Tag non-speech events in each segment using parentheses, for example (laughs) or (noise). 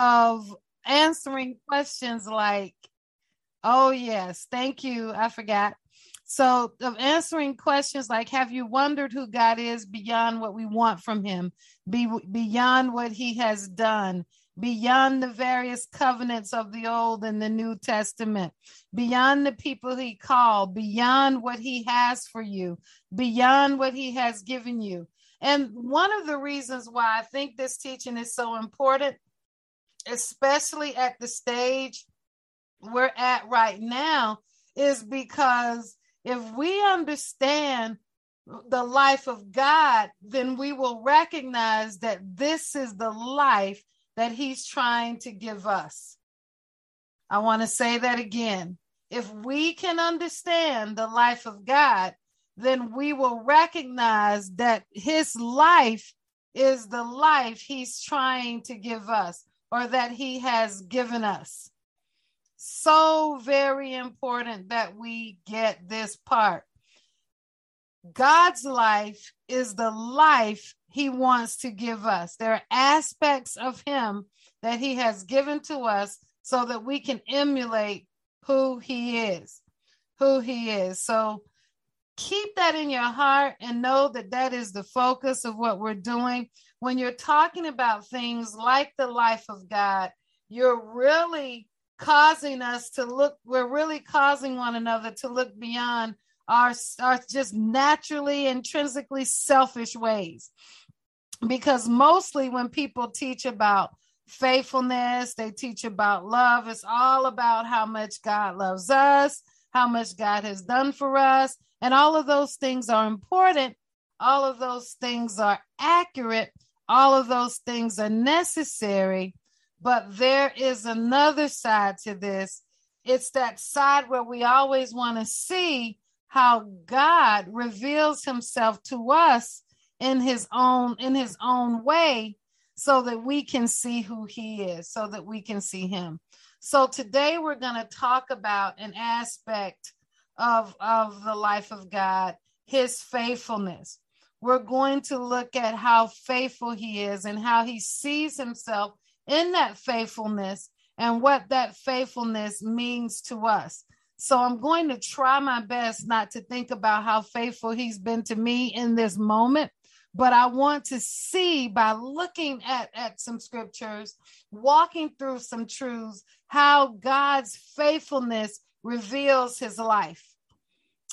of answering questions like, oh, yes, thank you. I forgot. So, of answering questions like, have you wondered who God is beyond what we want from Him, be, beyond what He has done, beyond the various covenants of the Old and the New Testament, beyond the people He called, beyond what He has for you, beyond what He has given you? And one of the reasons why I think this teaching is so important, especially at the stage we're at right now, is because if we understand the life of God, then we will recognize that this is the life that He's trying to give us. I want to say that again. If we can understand the life of God, then we will recognize that His life is the life He's trying to give us or that He has given us so very important that we get this part. God's life is the life he wants to give us. There are aspects of him that he has given to us so that we can emulate who he is, who he is. So keep that in your heart and know that that is the focus of what we're doing. When you're talking about things like the life of God, you're really causing us to look, we're really causing one another to look beyond our, our just naturally, intrinsically selfish ways. Because mostly when people teach about faithfulness, they teach about love, it's all about how much God loves us, how much God has done for us. And all of those things are important. All of those things are accurate. All of those things are necessary. But there is another side to this. It's that side where we always want to see how God reveals himself to us in his own in his own way so that we can see who he is, so that we can see him. So today we're going to talk about an aspect of of the life of God, his faithfulness. We're going to look at how faithful he is and how he sees himself in that faithfulness and what that faithfulness means to us. So I'm going to try my best not to think about how faithful he's been to me in this moment, but I want to see by looking at, at some scriptures, walking through some truths, how God's faithfulness reveals his life,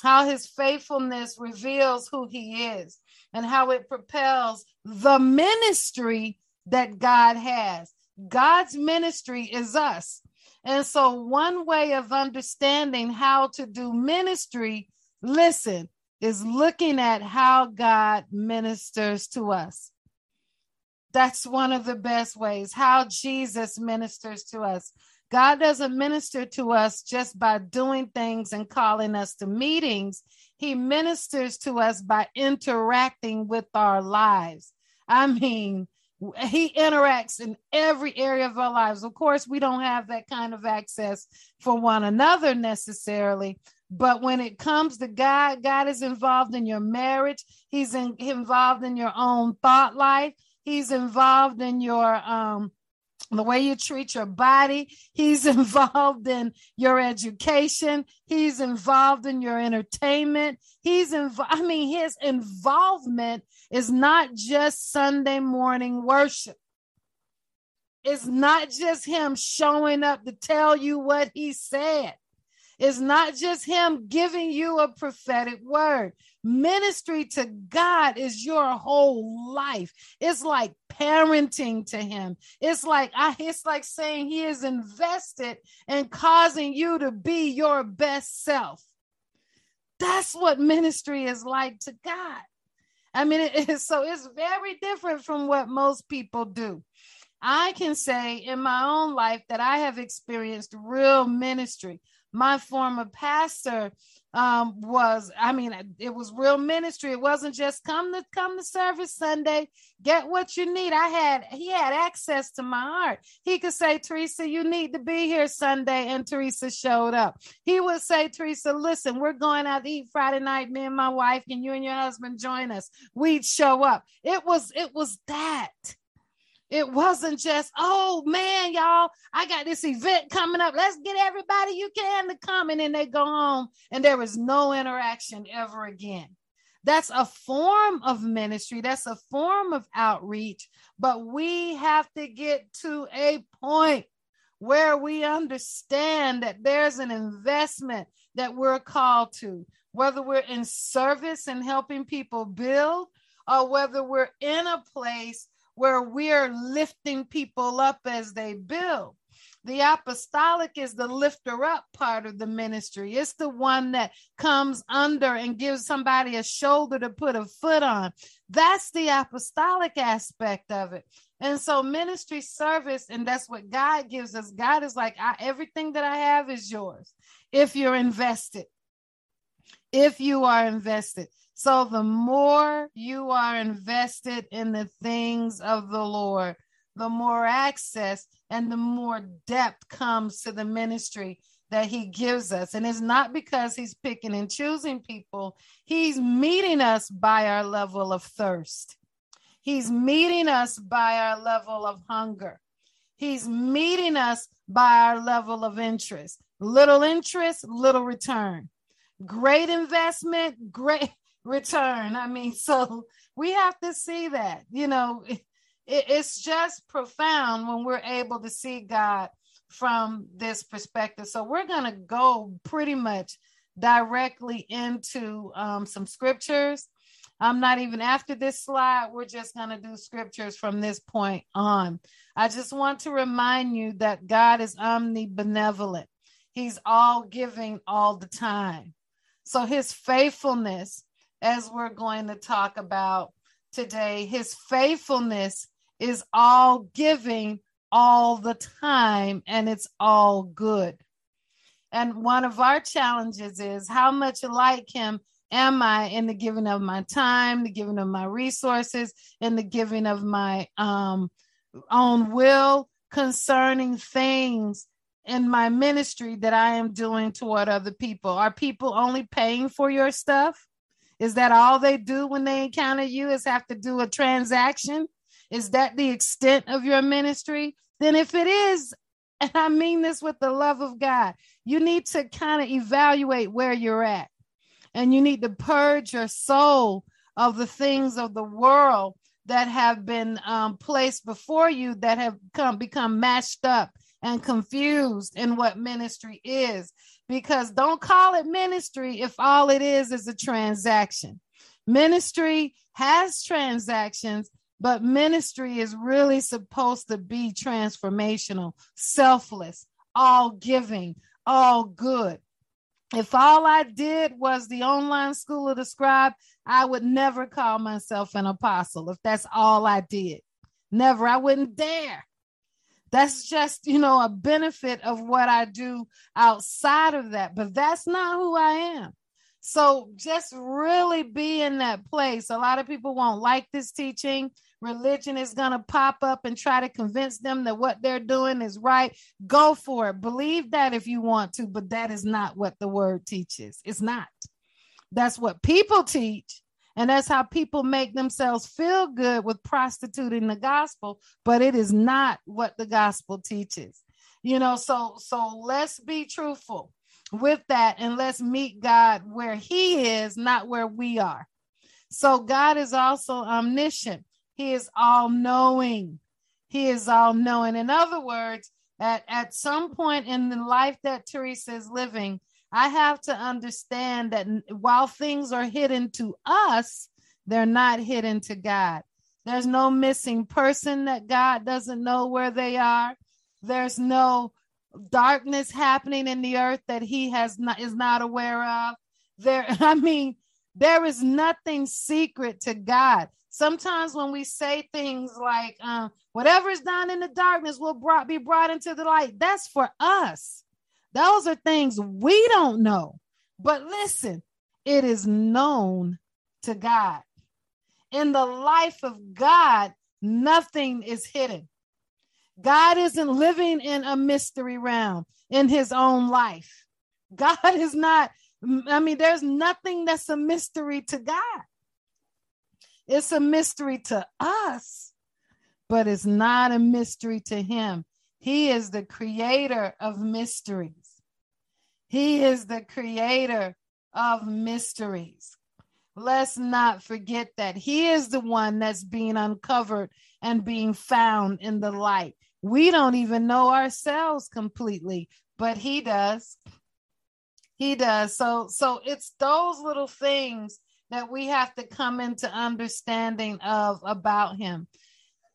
how his faithfulness reveals who he is, and how it propels the ministry that God has. God's ministry is us. And so, one way of understanding how to do ministry, listen, is looking at how God ministers to us. That's one of the best ways, how Jesus ministers to us. God doesn't minister to us just by doing things and calling us to meetings. He ministers to us by interacting with our lives. I mean, he interacts in every area of our lives. Of course, we don't have that kind of access for one another necessarily, but when it comes to God, God is involved in your marriage. He's in, involved in your own thought life. He's involved in your um, the way you treat your body. He's (laughs) involved in your education. He's involved in your entertainment. He's involved. I mean, his involvement is not just Sunday morning worship. It's not just him showing up to tell you what he said. It's not just him giving you a prophetic word. Ministry to God is your whole life. It's like parenting to him. It's like I it's like saying he is invested in causing you to be your best self. That's what ministry is like to God. I mean, it is so it's very different from what most people do. I can say in my own life that I have experienced real ministry my former pastor um, was i mean it was real ministry. It wasn't just come to come to service sunday get what you need. I had he had access to my heart. He could say teresa you need to be here sunday and teresa showed up. He would say teresa listen we're going out to eat friday night. Me and my wife can you and your husband join us. We'd show up. It was it was that it wasn't just, oh man, y'all I got this event coming up. Let's get everybody you can to come. And then they go home and there was no interaction ever again. That's a form of ministry, that's a form of outreach, but we have to get to a point where we understand that there's an investment that we're called to, whether we're in service and helping people build, or whether we're in a place where we're lifting people up as they build. The apostolic is the lifter up part of the ministry. It's the one that comes under and gives somebody a shoulder to put a foot on. That's the apostolic aspect of it. And so ministry service, and that's what God gives us. God is like, everything that I have is yours if you're invested. If you are invested. So the more you are invested in the things of the Lord, the more access and the more depth comes to the ministry that he gives us. And it's not because he's picking and choosing people, he's meeting us by our level of thirst. He's meeting us by our level of hunger. He's meeting us by our level of interest. Little interest, little return. Great investment, great return. I mean, (laughs) so we have to see that, you know, it, it's just profound when we're able to see God from this perspective. So we're going to go pretty much directly into um, some scriptures. I'm not even after this slide. We're just going to do scriptures from this point on. I just want to remind you that God is omnibenevolent. He's all giving all the time. So his faithfulness, as we're going to talk about today, his faithfulness is all giving all the time and it's all good. And one of our challenges is how much like him am I in the giving of my time, the giving of my resources, and the giving of my um, own will concerning things in my ministry that I am doing toward other people? Are people only paying for your stuff? Is that all they do when they encounter you is have to do a transaction? Is that the extent of your ministry? Then, if it is, and I mean this with the love of God, you need to kind of evaluate where you're at. And you need to purge your soul of the things of the world that have been um, placed before you that have come become mashed up and confused in what ministry is because don't call it ministry if all it is is a transaction ministry has transactions but ministry is really supposed to be transformational, selfless, all giving, all good. If all I did was the online school of the scribe, I would never call myself an apostle if that's all I did. Never. I wouldn't dare. That's just, you know, a benefit of what I do outside of that, but that's not who I am. So just really be in that place. A lot of people won't like this teaching religion is going to pop up and try to convince them that what they're doing is right, go for it. Believe that if you want to, but that is not what the word teaches. It's not. That's what people teach. And that's how people make themselves feel good with prostituting the gospel, but it is not what the gospel teaches. You know, so so let's be truthful with that and let's meet God where he is, not where we are. So God is also omniscient. He is all knowing. He is all knowing. In other words, at, at some point in the life that Teresa is living, I have to understand that while things are hidden to us, they're not hidden to God. There's no missing person that God doesn't know where they are. There's no darkness happening in the earth that he has not is not aware of. There, (laughs) I mean, there is nothing secret to God sometimes when we say things like um, whatever is done in the darkness will brought, be brought into the light that's for us those are things we don't know. But listen it is known to god. In the life of god nothing is hidden. God isn't living in a mystery realm in his own life. God is not i mean there's nothing that's a mystery to god. It's a mystery to us, but it's not a mystery to him. He is the creator of mysteries. He is the creator of mysteries. Let's not forget that He is the one that's being uncovered and being found in the light. We don't even know ourselves completely, but He does. He does. So so it's those little things that we have to come into understanding of about him.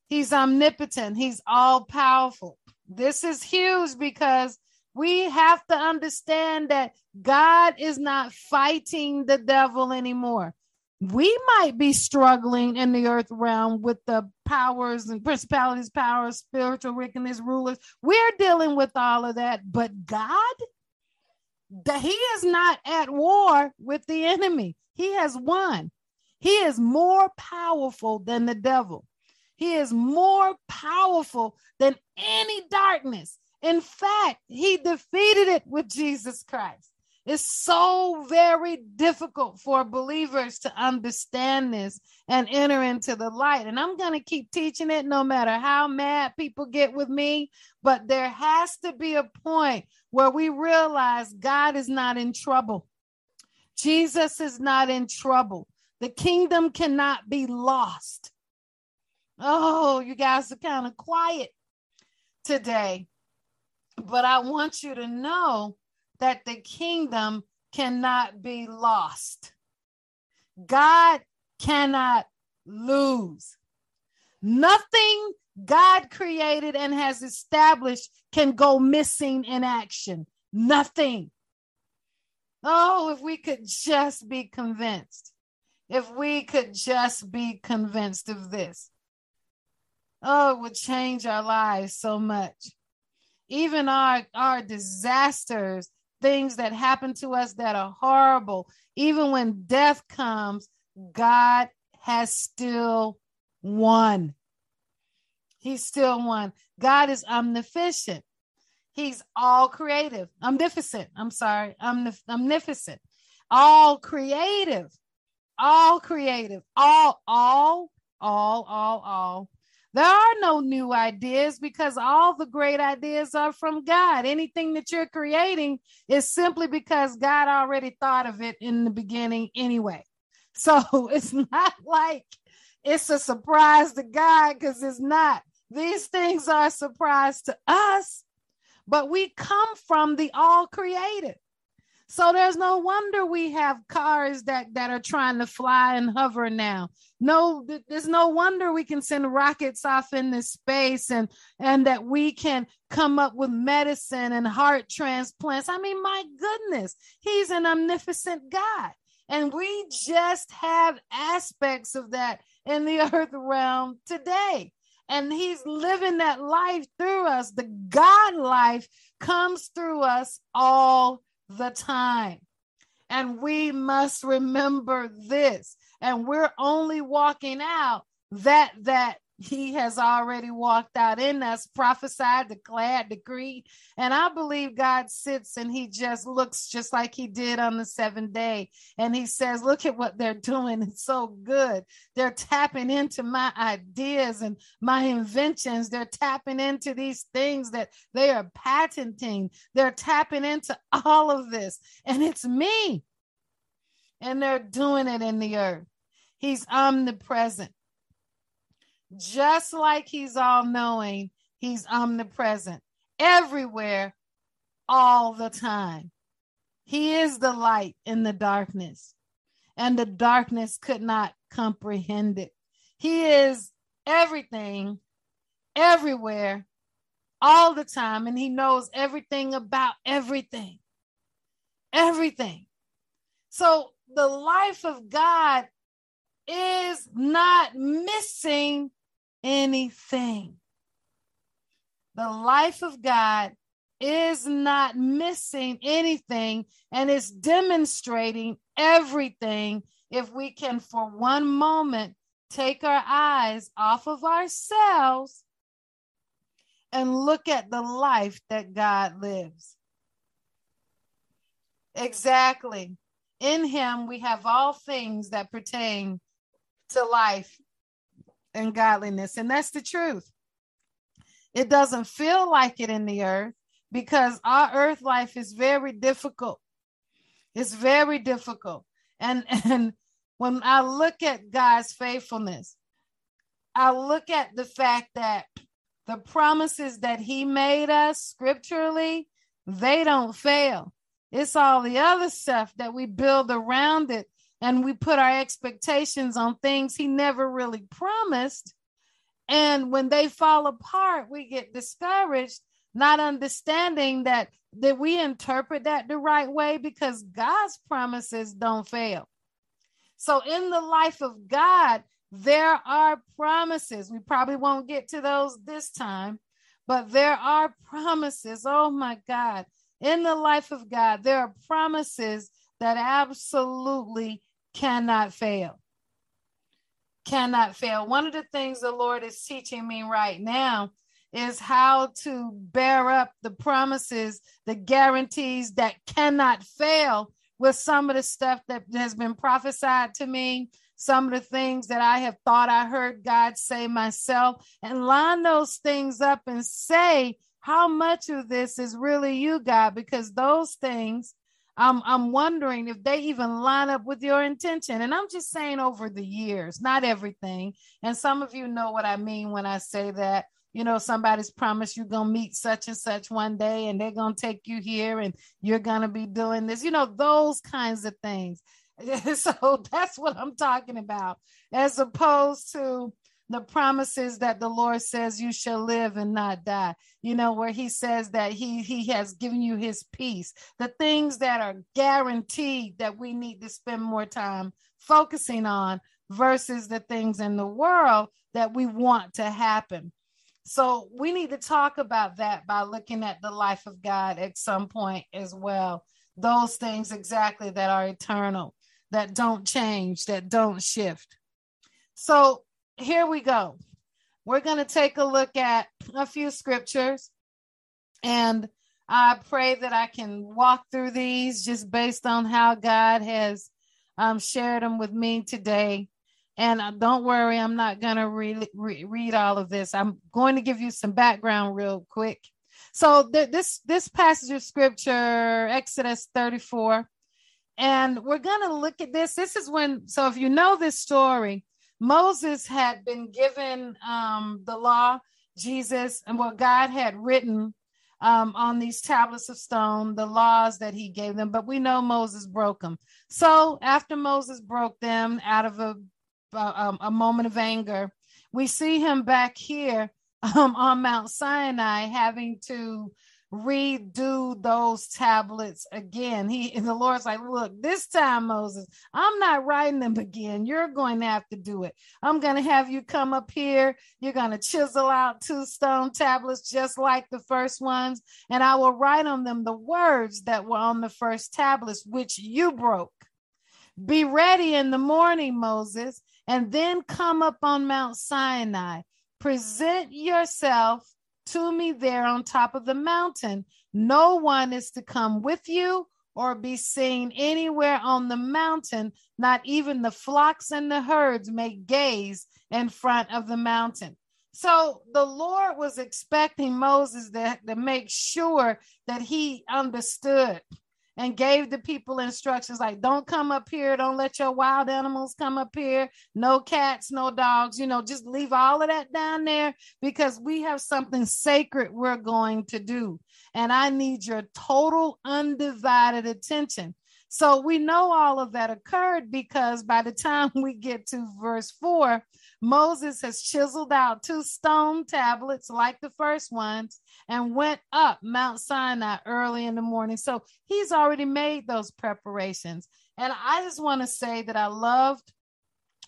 He's omnipotent, he's all powerful. This is huge because we have to understand that God is not fighting the devil anymore. We might be struggling in the earth realm with the powers and principalities, powers, spiritual wickedness, rulers. We're dealing with all of that, but God, that He is not at war with the enemy. He has won. He is more powerful than the devil. He is more powerful than any darkness. In fact, he defeated it with Jesus Christ. It's so very difficult for believers to understand this and enter into the light. And I'm going to keep teaching it no matter how mad people get with me. But there has to be a point where we realize God is not in trouble. Jesus is not in trouble. The kingdom cannot be lost. Oh, you guys are kind of quiet today. But I want you to know that the kingdom cannot be lost. God cannot lose. Nothing God created and has established can go missing in action. Nothing. Oh, if we could just be convinced. If we could just be convinced of this. Oh, it would change our lives so much. Even our, our disasters, things that happen to us that are horrible, even when death comes, God has still won. He's still won. God is omnipotent. He's all creative, omnificent. I'm sorry, omnif- omnificent, all creative, all creative, all, all, all, all, all. There are no new ideas because all the great ideas are from God. Anything that you're creating is simply because God already thought of it in the beginning anyway. (laughs) So it's not like it's a surprise to God because it's not. These things are a surprise to us but we come from the all created. So there's no wonder we have cars that that are trying to fly and hover now. No, there's no wonder we can send rockets off in into space and and that we can come up with medicine and heart transplants. I mean, my goodness, he's an omnipotent God. And we just have aspects of that in the (laughs) earth realm today and he's living that life through us. The God life comes through us all the time. And we must remember this. And we're only walking out that that he has already walked out in us, prophesied, declared, decreed. And I believe God sits and he just looks just like he did on the seventh day. And he says, Look at what they're (laughs) doing. It's so good. They're tapping into my ideas and my inventions. They're tapping into these things that they are patenting. They're tapping into all of this. And it's me. And they're doing it in the earth. He's omnipresent. Just like he's all knowing, he's omnipresent everywhere, all the time. He is the light in the darkness, and the darkness could not comprehend it. He is everything, everywhere, all the time, and he knows everything about everything. Everything. So the life of God is not missing anything. The life of God is not missing anything and is demonstrating everything if we can, for one moment, take our eyes off of ourselves and look at the life that God lives. Exactly. In Him, we have all things that pertain to life and godliness. And that's the truth. It doesn't feel like it in the earth because our earth life is very difficult. It's very difficult. And (laughs) and when I look at God's faithfulness, I look at the fact that the promises that he made us scripturally, they don't fail. It's all the other stuff that we build around it and we put our expectations on things he never really promised. And when they fall apart, we get discouraged, not understanding that that we interpret that the right way because God's promises don't fail. So in the life of God, there are promises. We probably won't get to those this time, but there are promises. Oh my God. In the life of God, there are promises that absolutely cannot fail. Cannot fail. One of the things the Lord is teaching me right now is how to bear up the promises, the guarantees that cannot fail with some of the stuff that has been prophesied to me, some of the things that I have thought I heard God say myself, and line those things up and say how much of this is really you, God, because those things I'm I'm wondering if they even line up with your intention. And I'm just saying over the years, not everything. And some of you know what I mean when I say that. You know, somebody's promised you're gonna meet such and such one day, and they're gonna take you here, and you're gonna be doing this. You know, those kinds of things. (laughs) so that's what I'm talking about, as opposed to the promises that the Lord says you shall live and not die. You know, where he says that he he has given you his peace. The things that are guaranteed that we need to spend more time focusing on versus the things in the world that we want to happen. So we need to talk about that by looking at the life of God at some point as well. Those things exactly that are eternal, that don't change, that don't shift. So here we go. We're going to take a look at a few scriptures, and I pray that I can walk through these just based on how God has um, shared them with me today. And uh, don't worry, I'm not going to re- re- read all of this. I'm going to give you some background real quick. So th- this this passage of scripture, Exodus 34, and we're going to look at this. This is when. So if you know this story, Moses had been given um, the law, Jesus, and what God had written um, on these tablets of stone, the laws that he gave them, but we know Moses broke them. So after Moses broke them out of a, a, a moment of anger, we see him back here (laughs) um, on Mount Sinai having to redo those tablets again. He and the Lord's like, look, this time, Moses, I'm not writing them again. You're going to have to do it. I'm going to have you come up here. You're going to chisel out two stone tablets just like the first ones, and I will write on them the words that were on the first tablets, which you broke. Be ready in the morning, Moses, and then come up on Mount Sinai. Present yourself to me there on top of the mountain. No one is to come with you or be seen anywhere on the mountain. Not even the flocks and the herds may gaze in front of the mountain. So the Lord was expecting Moses to, to make sure that he understood and gave the people instructions like don't come up here. Don't let your wild animals come up here. No cats no dogs you know just leave all of that down there because we have something sacred we're going to do. And i need your total undivided attention. So we know all of that occurred because by the time we get to verse 4 Moses has chiseled out two stone tablets like the first ones and went up Mount Sinai early in the morning. So he's already made those preparations. And I just want to say that I loved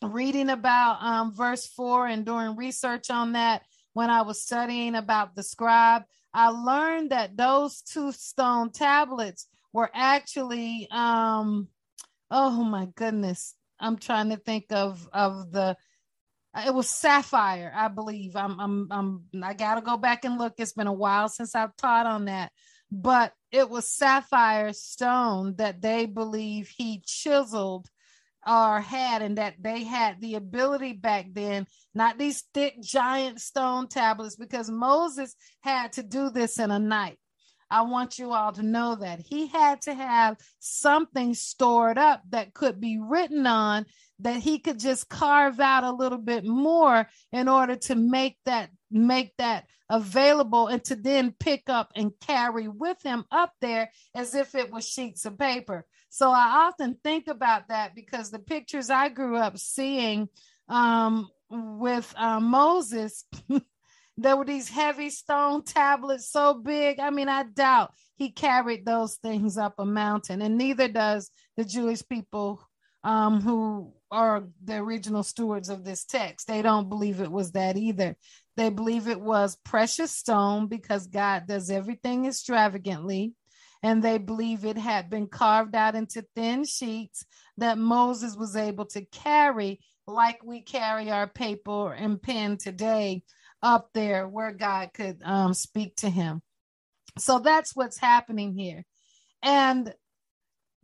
reading about um, verse 4 and doing research on that when I was studying about the scribe. I learned that those two stone tablets were actually um oh my goodness i'm trying to think of of the Uh, it was sapphire, I believe. I'm, I'm, I'm, I gotta go back and look. It's been a while since I've taught on that, but it was sapphire stone that they believe he chiseled or had and that they had the ability back then not these thick giant stone tablets because moses had to do this in a night i want you all to know that he had to have something stored up that could be written on that he could just carve out a little bit more in order to make that make that available and to then pick up and carry with him up there as if it was sheets of paper. So I often think about that because the pictures I grew up seeing um, with uh, Moses, (laughs) there were these heavy stone tablets so big. I mean, I doubt he carried those things up a mountain, and neither does the Jewish people um, who are the original stewards of this text. They don't believe it was that either. They believe it was precious stone because God does everything extravagantly and they believe it had been carved out into thin sheets that Moses was able to carry, like we carry our paper and pen today up there where God could um, speak to him. So that's what's happening here. And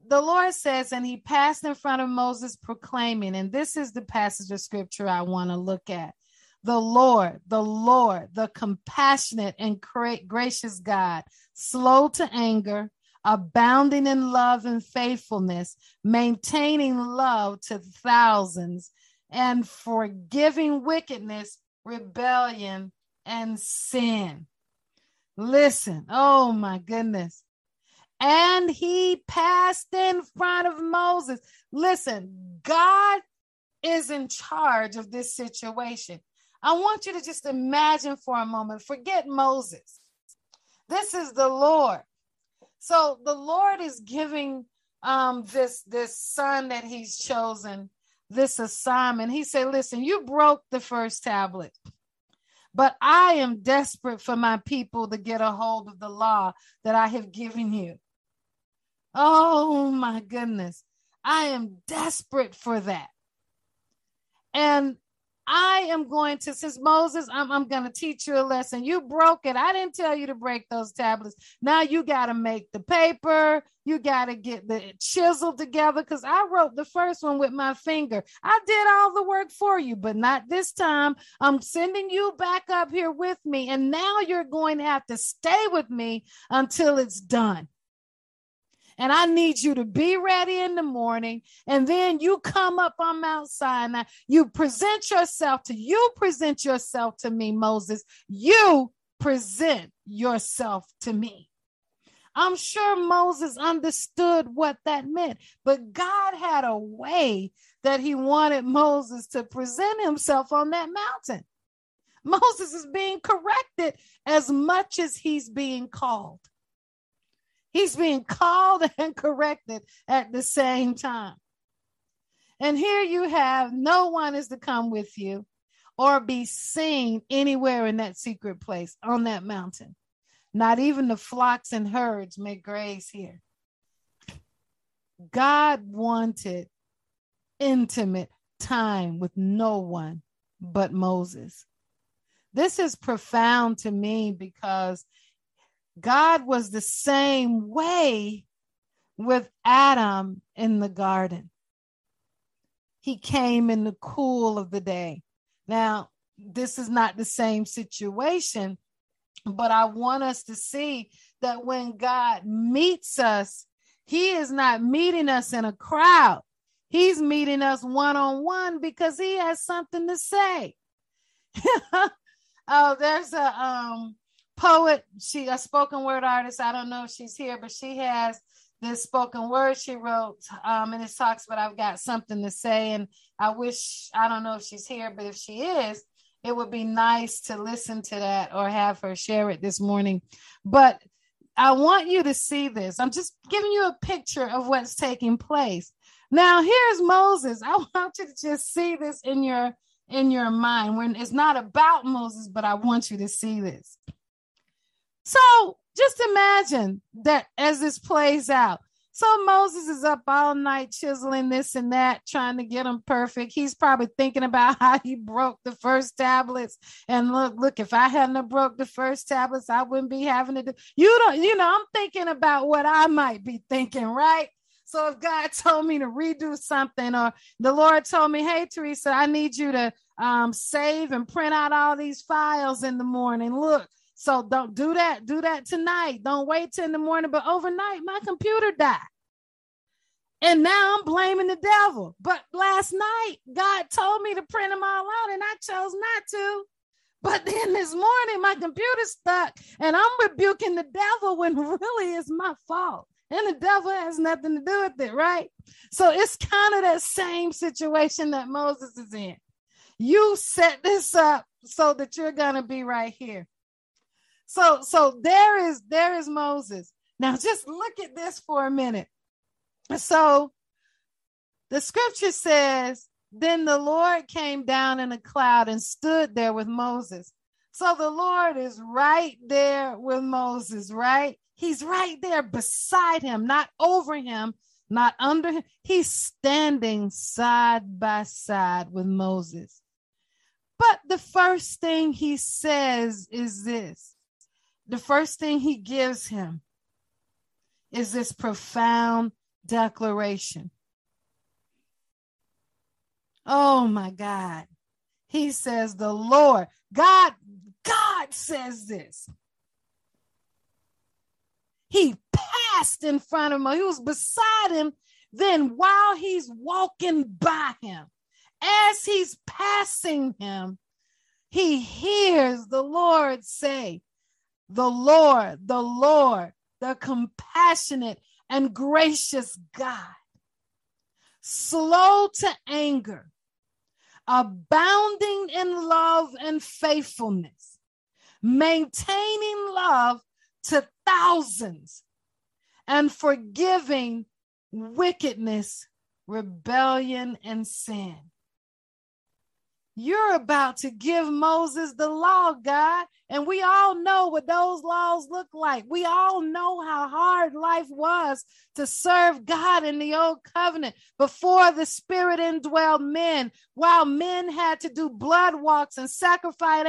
the Lord says, and he passed in front of Moses proclaiming, and this is the passage of scripture I want to look at. The Lord, the Lord, the compassionate and gracious God, slow to anger, abounding in love and faithfulness, maintaining love to thousands, and forgiving wickedness, rebellion, and sin. Listen, oh my goodness. And he passed in front of Moses. Listen, God is in charge of this situation. I want you to just imagine for a moment, forget Moses. This is the Lord. So the Lord is giving um this this son that he's chosen this assignment. He said, "Listen, you broke the first tablet." But I am desperate for my people to get a hold of the law that I have given you. Oh my goodness. I am desperate for that. And I am going to, since Moses, I'm, I'm going to teach you a lesson. You broke it. I didn't tell you to break those tablets. Now you got to make the paper. You got to get the chisel together because I wrote the first one with my finger. I did all the work for you, but not this time. I'm sending you back up here with me. And now you're going to have to stay with me until it's done and I need you to be ready in the morning. And then you come up on Mount Sinai. You present yourself to you present yourself to me, Moses. You present yourself to me. I'm sure Moses understood what that meant, but God had a way that he wanted Moses to present himself on that mountain. Moses is being corrected as much as he's being called. He's being called (laughs) and corrected at the same time. And here you have no one is to come with you or be seen anywhere in that secret place on that mountain. Not even the flocks and herds may graze here. God wanted intimate time with no one but Moses. This is profound to me because God was the same way with Adam in the garden. He came in the cool of the day. Now, this is not the same situation, but I want us to see that when God meets us, He is not meeting us in a crowd. He's meeting us one on one because He has something to say. (laughs) oh, there's a um poet, she a spoken word artist. I don't know if she's here, but she has this spoken word she wrote um and it talks about I've got something to say and I wish I don't know if she's here but if she is it would be nice to listen to that or have her share it this morning. But I want you to see this. I'm just giving you a picture of what's taking place. Now here's Moses. I (laughs) want you to just see this in your in your mind. When it's not about Moses but I want you to see this so just imagine that as this plays out. So Moses is up all night chiseling this and that, trying to get them perfect. He's probably thinking about (laughs) how he broke the first tablets. And look, look, if I hadn't broke the first tablets, I wouldn't be having to do. You don't, you know, I'm thinking about what I might be thinking, right? So if God (laughs) told me to redo something, or the Lord told me, hey, Teresa, I need you to um, save and print out all these files in the morning. Look, so don't do that. Do that tonight. Don't wait till in the morning. But overnight, my computer died. And now I'm blaming the devil. But last night, God told me to print them all out, and I chose not to. But (laughs) then this morning, my computer stuck, and I'm rebuking the devil when (laughs) really it's my fault. And the devil has nothing to do with it, right? So it's kind of that same situation that Moses is in. You set this up so that you're gonna be right here. So, so there is there is Moses. Now just look at this for a minute. So the scripture says, Then the Lord came down in a cloud and stood there with Moses. So the Lord is right there with Moses, right? He's right there beside him, not over him, not under him. He's standing side by side with Moses. But the first thing he says is this the first thing he gives him is this profound declaration. Oh my God. He says, The Lord, God, God says this. He passed in front of him, he was beside him. Then, while he's walking by him, as he's passing him, he hears the Lord say, The Lord, the Lord, the compassionate and gracious God, slow to anger, abounding in love and faithfulness, maintaining love to thousands, and forgiving wickedness, rebellion, and sin. You're about to give Moses the law, God. And we all know what those laws look like. We all know how hard life was to serve God in the old covenant before the spirit indwelled men, while men had to do blood walks and sacrifice,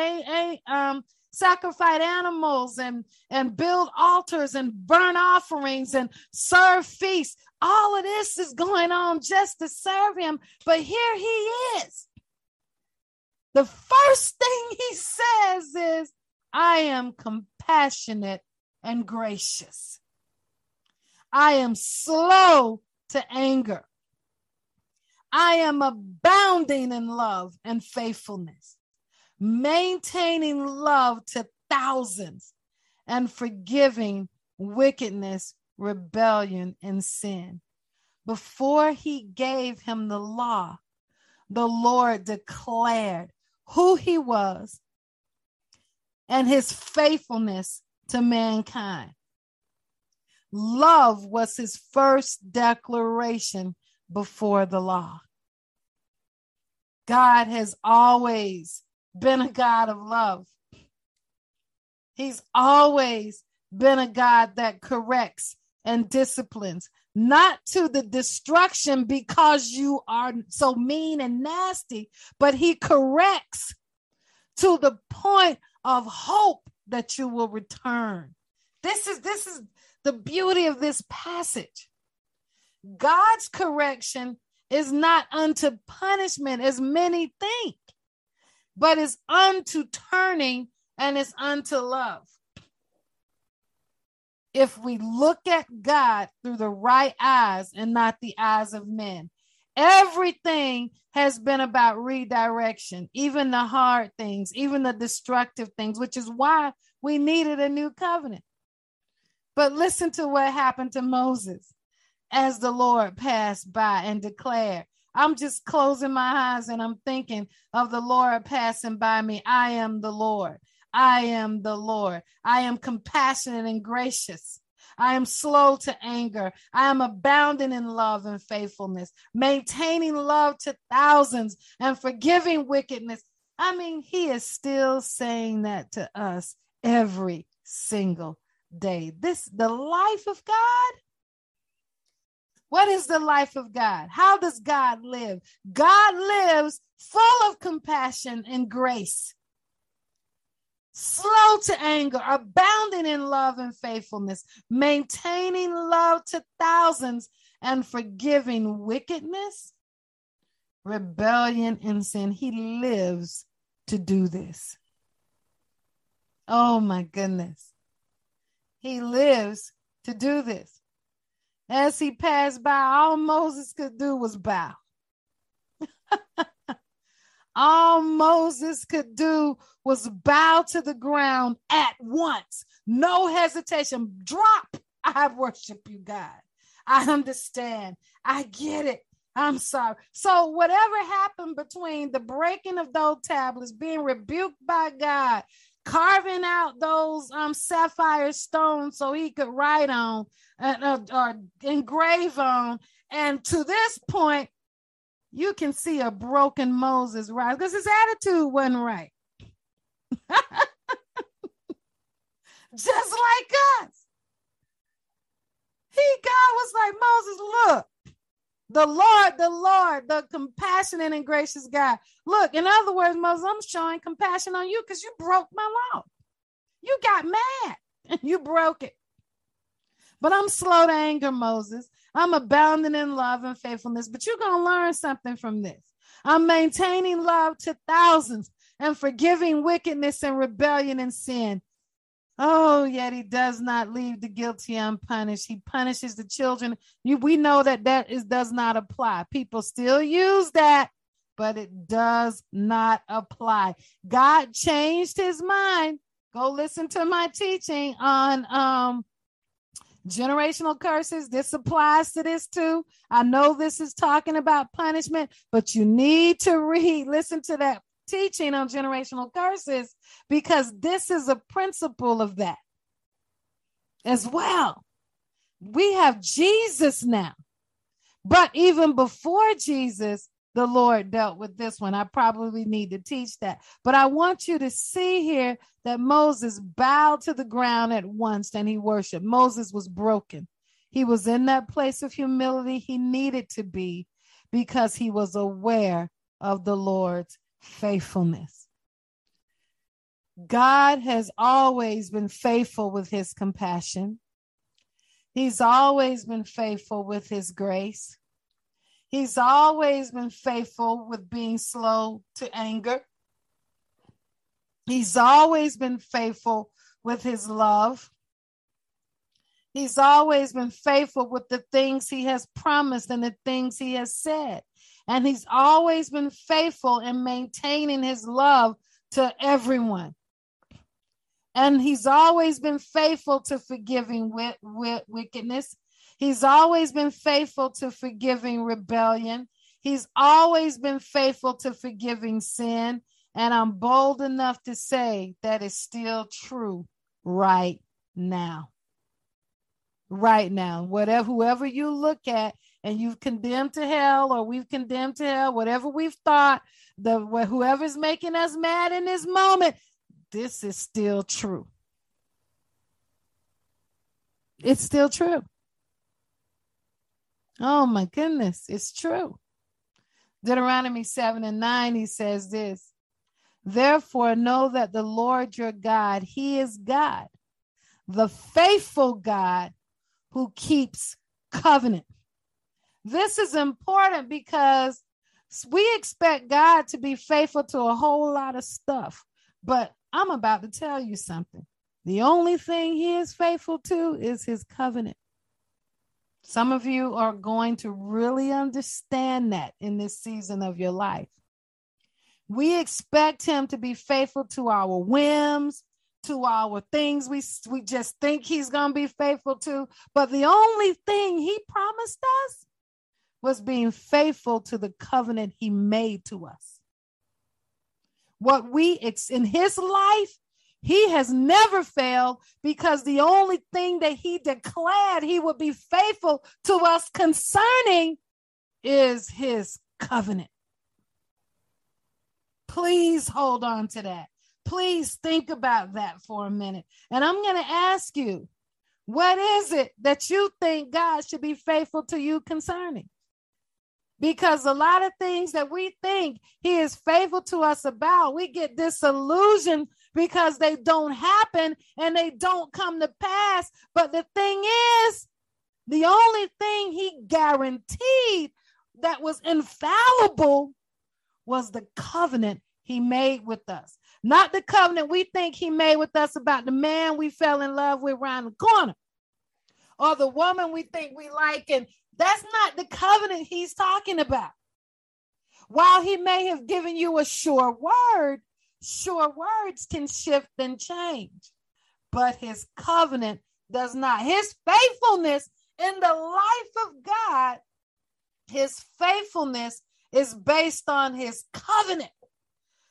um, sacrifice animals and, and build altars and burn offerings and serve feasts. All of this is going on just to serve him. But here he is the first thing he says is, I am compassionate and gracious. I am slow to anger. I am abounding in love and faithfulness, maintaining love to thousands and forgiving wickedness, rebellion, and sin. Before he gave him the law, the Lord declared who he was and his faithfulness to mankind. Love was his first declaration before the law. God has always been a God of love. He's always been a God that corrects and disciplines not to the destruction because you are so mean and nasty, but he corrects to the point of hope that you will return. This is this is the beauty of this passage. God's correction is not unto punishment as many think, but is unto turning and is unto love if we look at God through the right eyes and not the eyes of men. Everything has been about redirection, even the hard things, even the destructive things, which is why we needed a new covenant. But listen to what happened to Moses as the Lord passed by and declared, I'm just closing my eyes and I'm thinking of the Lord passing by me. I am the Lord. I am the Lord. I am compassionate and gracious. I am slow to anger. I am abounding in love and faithfulness, maintaining love to thousands and forgiving wickedness. I mean, he is still saying that to us every single day. This the life of God. What is the life of God? How does God live? God lives full of compassion and grace slow to anger, abounding in love and faithfulness, maintaining love to thousands, and forgiving wickedness, rebellion, and sin. He lives to do this. Oh my goodness. He lives to do this. As he passed by, all Moses could do was bow. (laughs) all Moses could do was bow to the ground at once, no hesitation. Drop. I worship you, God. I understand. I get it. I'm sorry. So, whatever happened between the breaking of those tablets, being rebuked by God, carving out those um, sapphire stones so he could write on uh, or engrave on, and to this point, you can see a broken Moses rise because his attitude wasn't right. (laughs) Just like us. He, God was like, Moses, look, the Lord, the Lord, the compassionate and gracious God. Look, in other words, Moses, I'm showing compassion on you because you broke my law. You got mad and (laughs) you broke it. But I'm slow to anger, Moses. I'm abounding in love and faithfulness. But you're going to learn something from this. I'm maintaining love to thousands and forgiving wickedness and rebellion and sin. Oh, yet he does not leave the guilty unpunished. He punishes the children. You, we know that that is does not apply. People still use that, but it does not apply. God changed his mind. Go listen to my teaching on um generational curses. This applies to this too. I know this is talking about punishment, but you need to read, listen to that teaching on generational curses because this is a principle of that as well. We have Jesus now. But even before Jesus, the Lord dealt with this one. I probably need to teach that. But I want you to see here that Moses bowed to the ground at once and he worshiped. Moses was broken. He was in that place of humility he needed to be because he was aware of the Lord's faithfulness. God has always been faithful with his compassion. He's always been faithful with his grace. He's always been faithful with being slow to anger. He's always been faithful with his love. He's always been faithful with the things he has promised and the things he has said. And he's always been faithful in maintaining his love to everyone. And he's always been faithful to forgiving wickedness. He's always been faithful to forgiving rebellion. He's always been faithful to forgiving sin. And I'm bold enough to say that is still true right now. Right now. Whatever, whoever you look at, and you've condemned to hell or we've condemned to hell, whatever we've thought, the whoever's making us mad in this moment, this is still true. It's still true. Oh my goodness, it's true. Deuteronomy 7 and 9, he says this Therefore, know that the Lord your God, he is God, the faithful God who keeps covenant this is important because we expect God to be faithful to a whole lot of stuff. But I'm about to tell you something. The only thing he is faithful to is his covenant. Some of you are going to really understand that in this season of your life. We expect him to be faithful to our whims, to our things we, we just think he's going to be faithful to. But the only thing he promised us was being faithful to the covenant he made to us. What we in his life, he has never failed because the only thing that he declared he would be faithful to us concerning is his covenant. Please hold on to that. Please think about that for a minute. And I'm going to ask you, what is it that you think God should be faithful to you concerning? because a lot of things that we think he is faithful to us about, we get disillusioned because they don't happen and they don't come to pass. But the thing is, the only thing he guaranteed that was infallible was the covenant he made with us. Not the covenant we think he made with us about the man we fell in love with around the corner or the woman we think we like. And that's not the covenant he's talking about. While he may have given you a sure word, sure words can shift and change, but his covenant does not. His faithfulness in the life of God, his faithfulness is based on his covenant,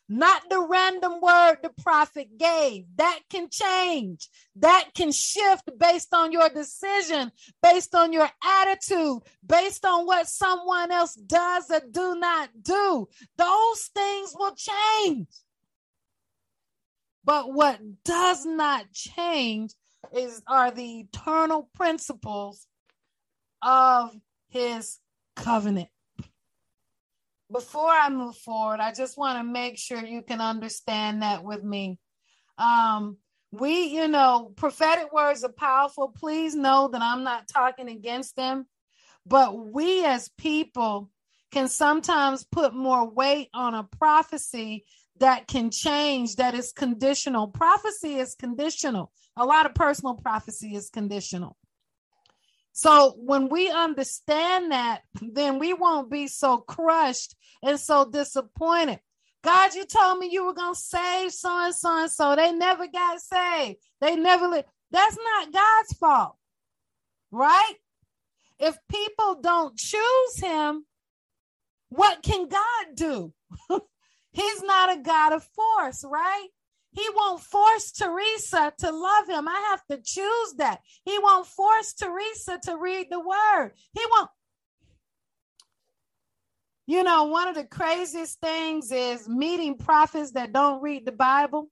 not the random word the prophet gave. That can change, that can shift based on your decision, based on your attitude, based on what someone else does or do not do. Those things will change. But what does not change is are the eternal principles of his covenant. Before I move forward, I just want to make sure you can understand that with me. Um, we, you know, prophetic words are powerful. Please know that I'm not talking against them, but we as people can sometimes put more weight on a prophecy that can change, that is conditional. Prophecy is conditional. A lot of personal prophecy is conditional. So when we understand that, then we won't be so crushed and so disappointed. God, you told me you were going to save so and so and so. They never got saved. They never li- That's not God's fault. Right? If people don't choose him, what can God do? (laughs) He's not a God of force, right? He won't force Teresa to love him. I have to choose that. He won't force Teresa to read the word. He won't. You know, one of the craziest things is meeting prophets that don't read the Bible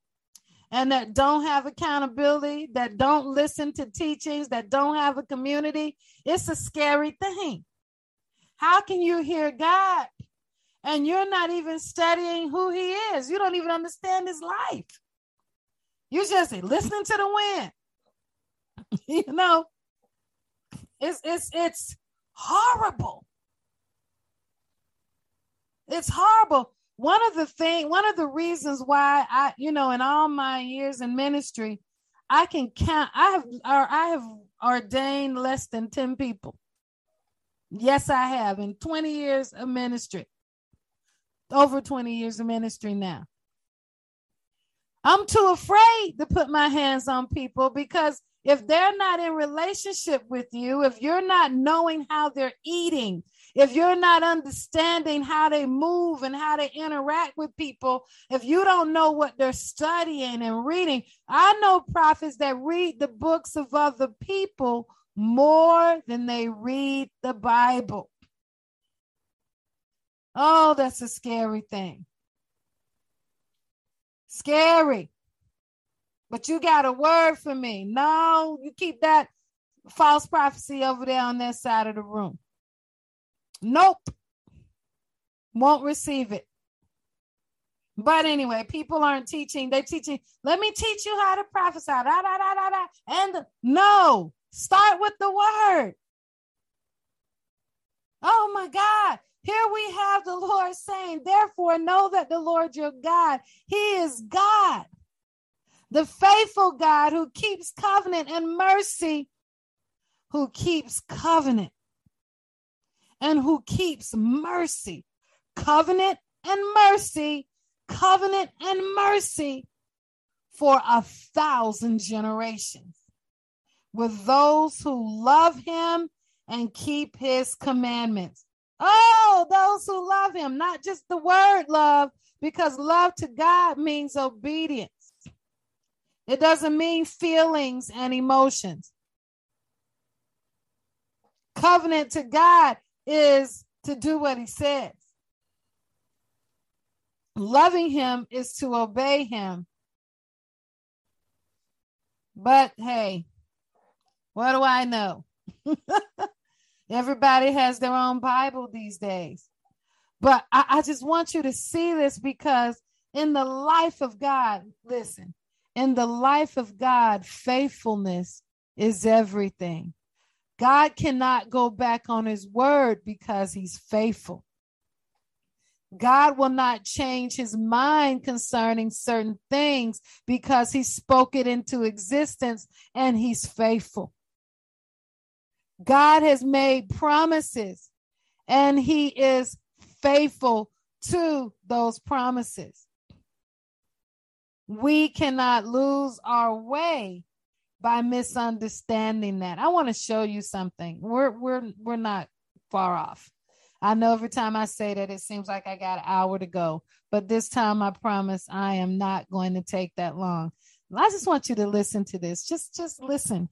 and that don't have accountability, that don't listen to teachings, that don't have a community. It's a scary thing. How can you hear God and you're not even studying who he is? You don't even understand his life. You're just listening to the wind. (laughs) you know, it's it's it's horrible. It's horrible. One of the thing, one of the reasons why I, you know, in all my years in ministry, I can count. I have, or I have ordained less than ten people. Yes, I have in twenty years of ministry. Over twenty years of ministry now. I'm too afraid to put my hands on people because if they're not in relationship with you, if you're not knowing how they're eating, if you're not understanding how they move and how they interact with people, if you don't know what they're studying and reading, I know prophets that read the books of other people more than they read the Bible. Oh, that's a scary thing. Scary. But you got a word for me. No, you keep that false prophecy over there on that side of the room. Nope. Won't receive it. But anyway, people aren't teaching. They're teaching. Let me teach you how to prophesy. Da, da, da, da, da. And no, start with the word. Oh my God. Here we have the Lord saying, Therefore, know that the Lord your God, He is God, the faithful God who keeps covenant and mercy, who keeps covenant and who keeps mercy. Covenant and mercy, covenant and mercy for a thousand generations with those who love Him and keep His commandments. Oh, those who love him, not just the word love, because love to God means obedience. It doesn't mean feelings and emotions. Covenant to God is to do what he says. Loving him is to obey him. But hey, what do I know? (laughs) Everybody has their own Bible these days. But I, I just want you to see this because in the life of God, listen, in the life of God, faithfulness is everything. God cannot go back on his word because he's faithful. God will not change his mind concerning certain things because he spoke it into existence and he's faithful. God has made promises and he is faithful to those promises. We cannot lose our way by misunderstanding that. I want to show you something. We're we're we're not far off. I know every time I say that it seems like I got an hour to go, but this time I promise I am not going to take that long. I just want you to listen to this. Just just listen.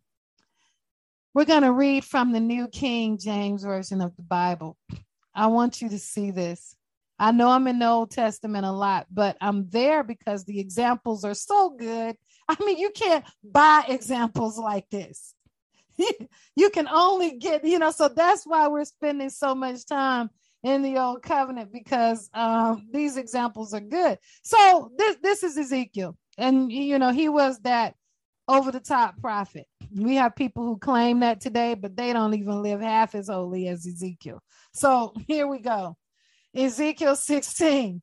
We're going to read from the New King James version of the Bible. I want you to see this. I know I'm in the Old Testament a lot, but I'm there because the examples are so good. I mean, you can't buy examples like this. (laughs) you can only get, you know, so that's why we're spending so much time in the old covenant because um, these examples are good. So this this is Ezekiel, and you know he was that over the top prophet. We have people who claim that today, but they don't even live half as holy as Ezekiel. So (laughs) here we go. Ezekiel 16.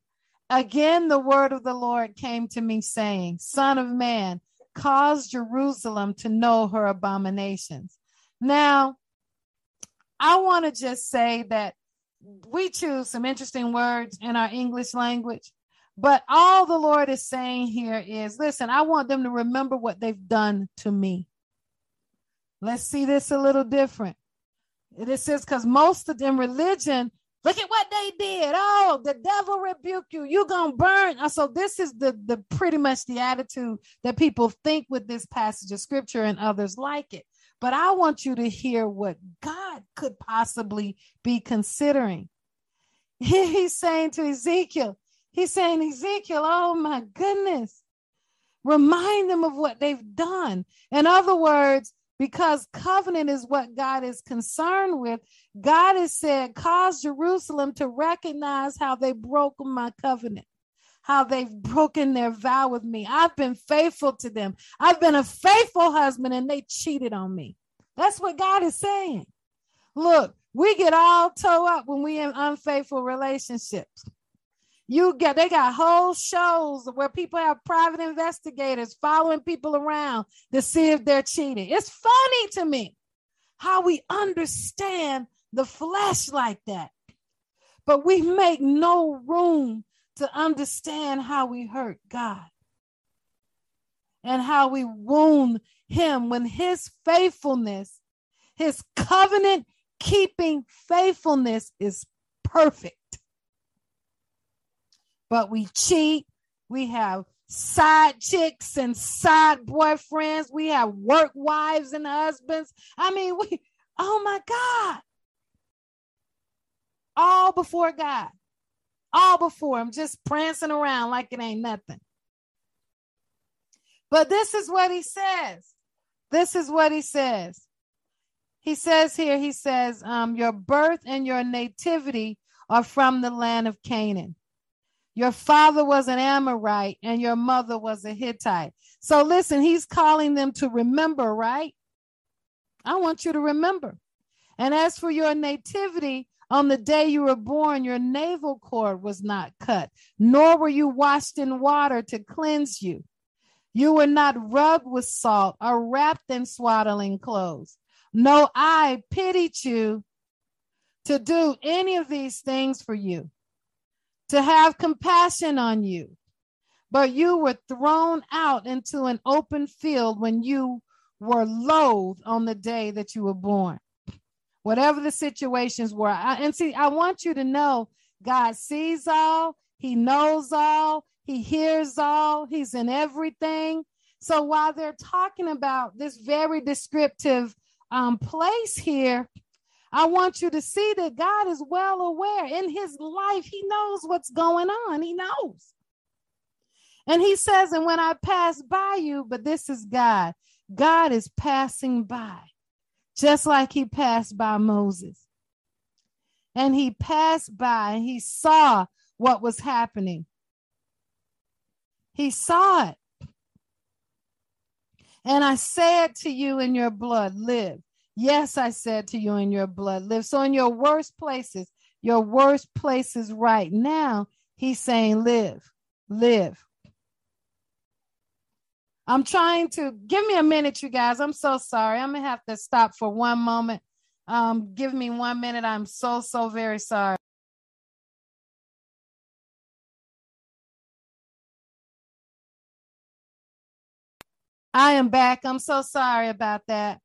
Again, the word of the Lord came to me, saying, Son of man, cause Jerusalem to know her abominations. Now, I want to just say that we choose some interesting words in our English language, but all the Lord is saying here is listen, I want them to remember what they've done to me. Let's see this a little different. It says, because most of them religion, Look at what they did. Oh, the devil rebuke you. You're gonna burn. Uh, so this is the the pretty much the attitude that people think with this passage of scripture and others like it. But I want you to hear what God could possibly be considering. (laughs) He's saying to Ezekiel, he's saying, Ezekiel, oh my goodness, remind them of what they've done. In other words, because covenant is what God is concerned with. God has said, cause Jerusalem to recognize how they broke my covenant, how they've broken their vow with me. I've been faithful to them. I've been a faithful husband and they cheated on me. That's what God is saying. Look, we get all toe up when we in unfaithful relationships. You get they got whole shows where people have private investigators following people around to see if they're cheating. It's funny to me how we understand the flesh like that. But we make no room to understand how we hurt God and how we wound him when his faithfulness, his covenant keeping faithfulness is perfect but we cheat. We have side chicks and side boyfriends. We have work wives and husbands. I mean, we, oh my God. All before God. All before him, just prancing around like it ain't nothing. But this is what he says. This is what he says. He says here, he says, um, your birth and your nativity are from the land of Canaan. Your father was an Amorite and your mother was a Hittite. So listen, he's calling them to remember, right? I want you to remember. And as for your nativity, on the day you were born, your navel cord was not cut, nor were you washed in water to cleanse you. You were not rubbed with salt or wrapped in swaddling clothes. No, I pitied you to do any of these things for you to have compassion on you. But you were thrown out into an open field when you were loathed on the day that you were born. Whatever the situations were. I, and see, I want you to know God sees all, He knows all, He hears all, He's in everything. So while they're talking about this very descriptive um, place here, I want you to see that God is well aware in his life. He knows what's going on. He knows. And he says, and when I pass by you, but this is God, God is passing by, just like he passed by Moses. And he passed by and he saw what was happening. He saw it. And I said to you in your blood, live. Yes, I said to you in your blood, live. So in your worst places, your worst places right now, he's saying, live, live. I'm trying to give me a minute, you guys. I'm so sorry. I'm gonna have to stop for one moment. Um, give me one minute. I'm so, so very sorry. I am back. I'm so sorry about that.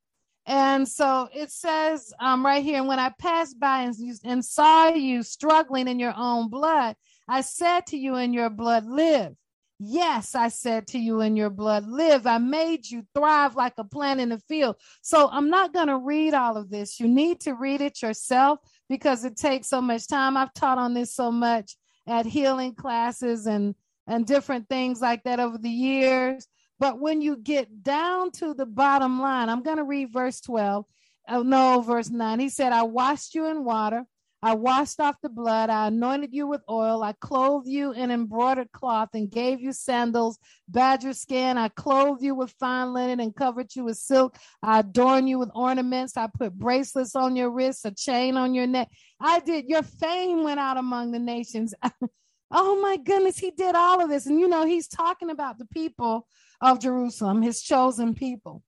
And so it says um, right here, and when I passed by and, and saw you struggling in your own blood, I said to you in your blood, live. Yes, I said to you in your blood, live. I made you thrive like a plant in the field. So I'm not going to read all of this. You need to read it yourself because it takes so much time. I've taught on this so much at healing classes and and different things like that over the years. But when you get down to the bottom line, I'm going to read verse 12. Oh, no, verse 9. He said, I washed you in water. I washed off the blood. I anointed you with oil. I clothed you in embroidered cloth and gave you sandals, badger skin. I clothed you with fine linen and covered you with silk. I adorned you with ornaments. I put bracelets on your wrists, a chain on your neck. I did. Your fame went out among the nations. (laughs) oh my goodness, he did all of this. And you know, he's talking about the people of Jerusalem, his chosen people.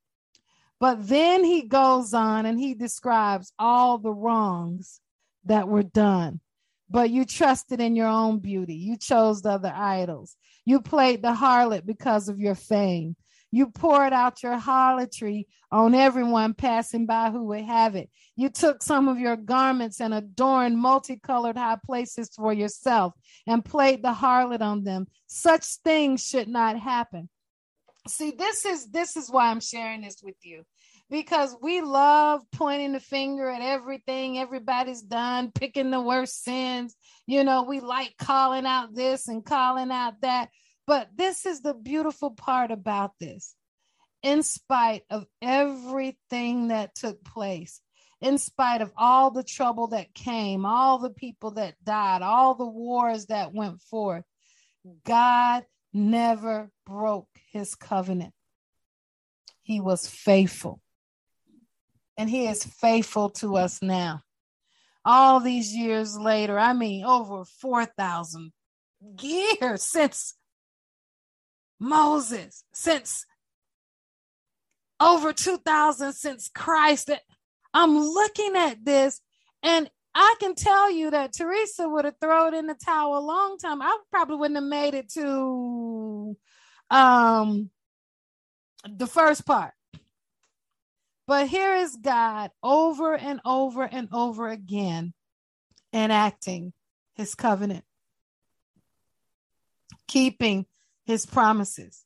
But then he goes on and he describes all the wrongs that were done. But you trusted in your own beauty. You chose the other idols. You played the harlot because of your fame. You poured out your harlotry on everyone passing by who would have it. You took some of your garments and adorned multicolored high places for yourself and played the harlot on them. Such things should not happen see this is this is why i'm sharing this with you. Because we love pointing the finger at everything. Everybody's done picking the worst sins. You know we like calling out this and calling out that. But this is the beautiful part about this. In spite of everything that took place in spite of all the trouble that came all the people that died all the wars that went forth god never broke his covenant. He was faithful. And he is faithful to us now. All these years later, I mean, over 4,000 years (laughs) since Moses, since over 2,000 since Christ. I'm looking at this and I can tell you that Teresa would have thrown in the towel a long time. I probably wouldn't have made it to um the first part. But here is God over and over and over again enacting his covenant, keeping his promises.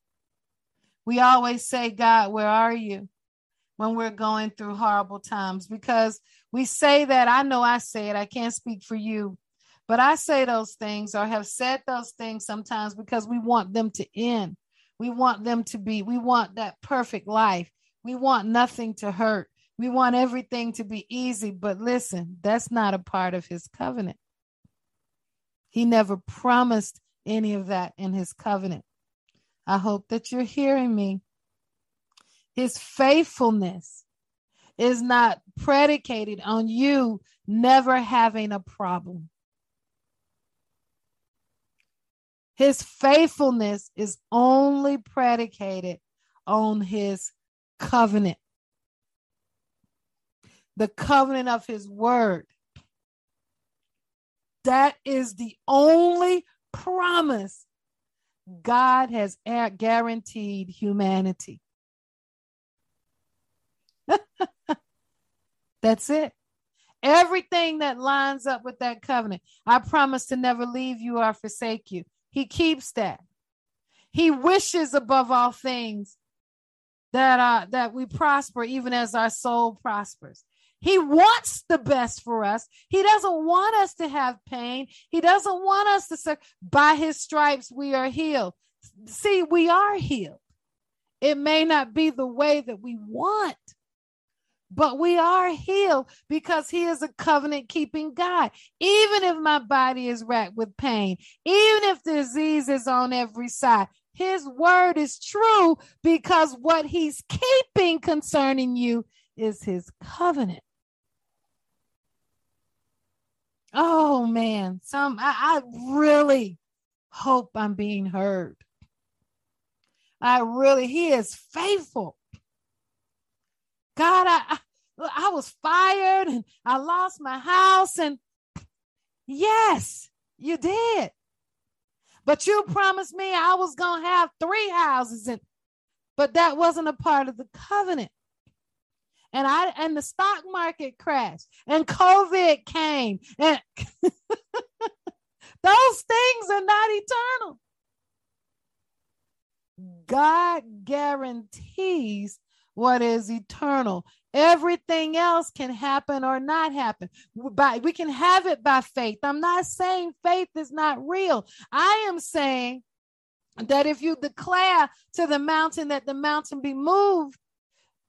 We always say, God, where are you? when we're going through horrible times because we say that. I know I say it, I can't speak for you, but I say those things or have said those things sometimes because we want them to end. We want them to be, we want that perfect life. We want nothing to hurt. We want everything to be easy. But listen, that's not a part of his covenant. He never promised any of that in his covenant. I hope that you're hearing me. His faithfulness is not predicated on you never having a problem. His faithfulness is only predicated on his covenant, the covenant of his word. That is the only promise God has guaranteed humanity. (laughs) That's it. Everything that lines up with that covenant. I promise to never leave you or forsake you. He keeps that. He wishes above all things that uh that we prosper even as our soul prospers. He wants the best for us. He doesn't want us to have pain. He doesn't want us to say, by his stripes we are healed. See, we are healed. It may not be the way that we want, but we are healed because he is a covenant keeping God. Even if my body is racked with pain, even if disease is on every side, his word is true because what he's keeping concerning you is his covenant. Oh man, some I, I really hope I'm being heard. I really, he is faithful. God, I, I, was fired and I lost my house. And yes, you did. But you promised me I was going to have three houses. And, but that wasn't a part of the covenant. And I and the stock market crashed and COVID came. And (laughs) those things are not eternal. God guarantees what is eternal. Everything else can happen or not happen. By, we can have it by faith. I'm not saying faith is not real. I am saying that if you declare to the mountain that the mountain be moved,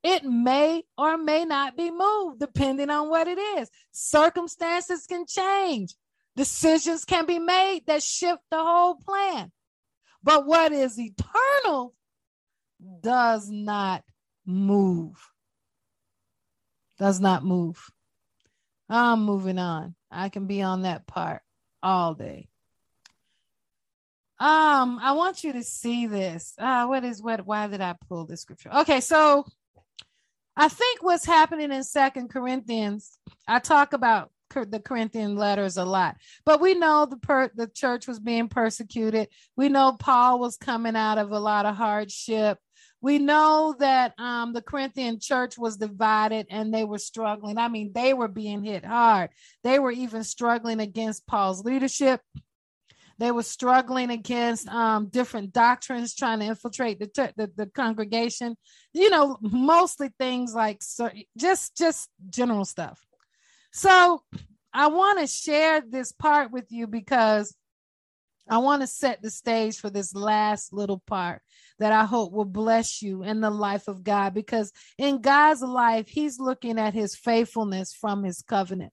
it may or may not be moved depending on what it is. Circumstances can change. Decisions can be made that shift the whole plan. But what is eternal does not move. Does not move. I'm moving on. I can be on that part all day. Um, I want you to see this. Uh, what is what? Why did I pull this scripture? Okay, so I think what's happening in Second Corinthians, I talk about the Corinthian letters a lot. But we know the per- the church was being persecuted. We know Paul was coming out of a lot of hardship. We know that um, the Corinthian church was divided and they were struggling. I mean, they were being hit hard. They were even struggling against Paul's leadership. They were struggling against um, different doctrines, trying to infiltrate the, the, the congregation. You know, mostly things like so, just just general stuff. So I want to share this part with you because I want to set the stage for this last little part that I hope will bless you in the life of God because in God's life, He's looking at His faithfulness from His covenant.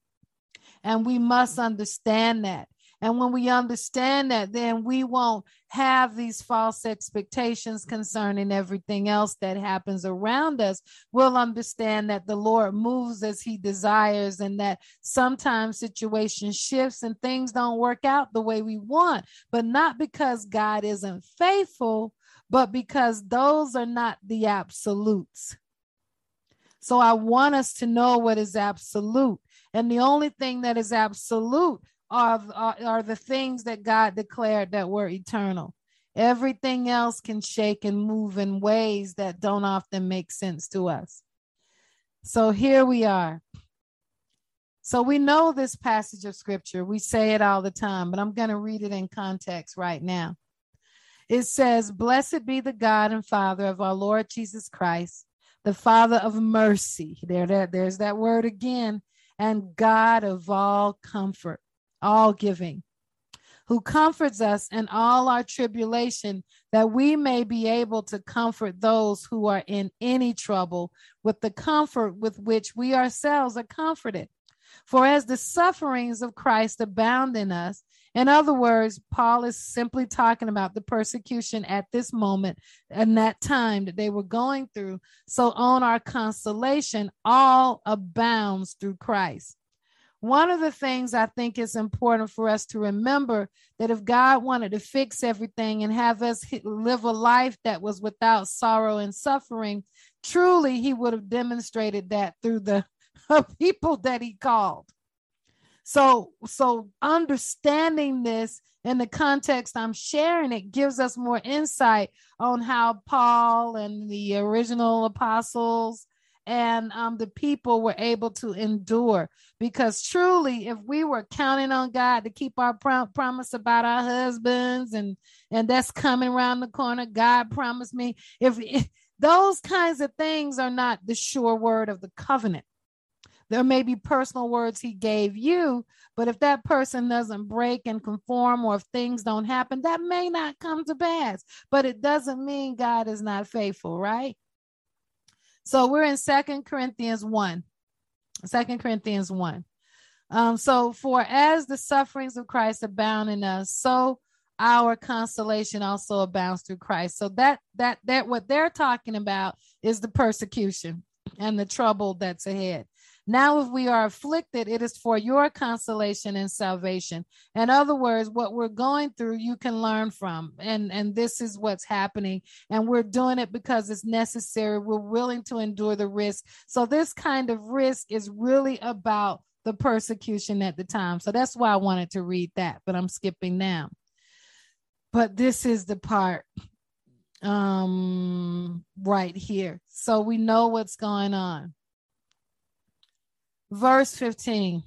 And we must understand that. And when we understand that, then we won't have these false expectations concerning everything else that happens around us. We'll understand that the Lord moves as he desires and that sometimes situation shifts and things don't work out the way we want, but not because God isn't faithful, but because those are not the absolutes. So I want us to know what is absolute. And the only thing that is absolute are, are, are the things that God declared that were eternal. Everything else can shake and move in ways that don't often make sense to us. So here we are. So we know this passage of scripture. We say it all the time, but I'm going to read it in context right now. It says, Blessed be the God and Father of our Lord Jesus Christ, the Father of mercy. There, there, there's that word again, and God of all comfort all giving, who comforts us in all our tribulation, that we may be able to comfort those who are in any trouble with the comfort with which we ourselves are comforted. For as the sufferings of Christ abound in us, in other words, Paul is simply talking about the persecution at this moment and that time that they were going through. So on our consolation, all abounds through Christ. One of the things I think is important for us to remember that if God wanted to fix everything and have us live a life that was without sorrow and suffering, truly he would have demonstrated that through the (laughs) people that he called. So so understanding this in the context I'm sharing it gives us more insight on how Paul and the original apostles and um, the people were able to endure. Because truly, if we were counting on God to keep our promise about our husbands, and and that's coming around the corner, God promised me. If, if those kinds of things are not the sure word of the covenant, there may be personal words He gave you, but if that person doesn't break and conform, or if things don't happen, that may not come to pass. But it doesn't mean God is not faithful, right? So we're in Second Corinthians 1. Second Corinthians 1. Um, so for as the sufferings of Christ abound in us, so our consolation also abounds through Christ. So that that that what they're talking about is the persecution and the trouble that's ahead. Now, if we are afflicted, it is for your consolation and salvation. In other words, what we're going through, you can learn from. And, and this is what's happening. And we're doing it because it's necessary. We're willing to endure the risk. So, this kind of risk is really about the persecution at the time. So, that's why I wanted to read that, but I'm skipping now. But this is the part um right here. So we know what's going on. Verse 15.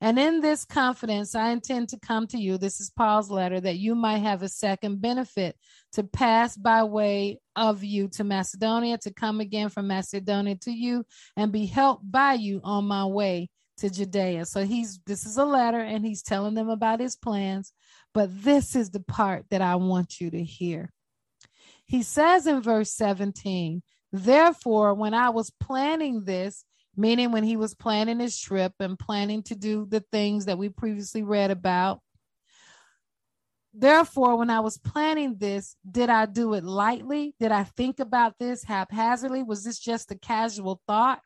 And in this confidence, I intend to come to you. This is Paul's letter that you might have a second benefit to pass by way of you to Macedonia, to come again from Macedonia to you, and be helped by you on my way to Judea. So he's this is a letter and he's telling them about his plans, but this is the part that I want you to hear. He says in verse 17, Therefore, when I was planning this, meaning when he was planning his trip and planning to do the things that we previously read about, therefore, when I was planning this, did I do it lightly? Did I think about this haphazardly? Was this just a casual thought?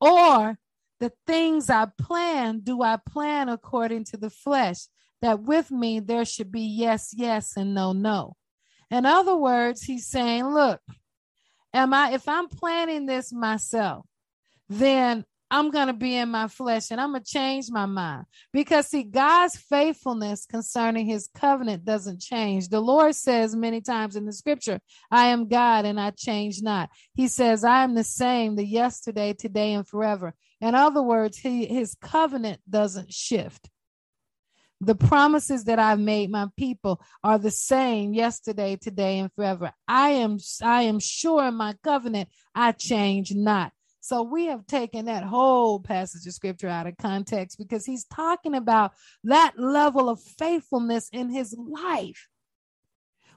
Or the things I plan, do I plan according to the flesh? That with me there should be yes, yes, and no, no. In other words, he's saying, look, am I, if I'm planning this myself, then I'm going to be in my flesh and I'm going to change my mind. Because, see, God's faithfulness concerning his covenant doesn't change. The Lord says many times in the scripture, I am God and I change not. He says, I am the same, the yesterday, today, and forever. In other words, he, his covenant doesn't shift. The promises that I've made my people are the same yesterday, today, and forever. I am I am sure in my covenant I change not. So we have taken that whole passage of scripture out of context because he's talking about that level of faithfulness in his life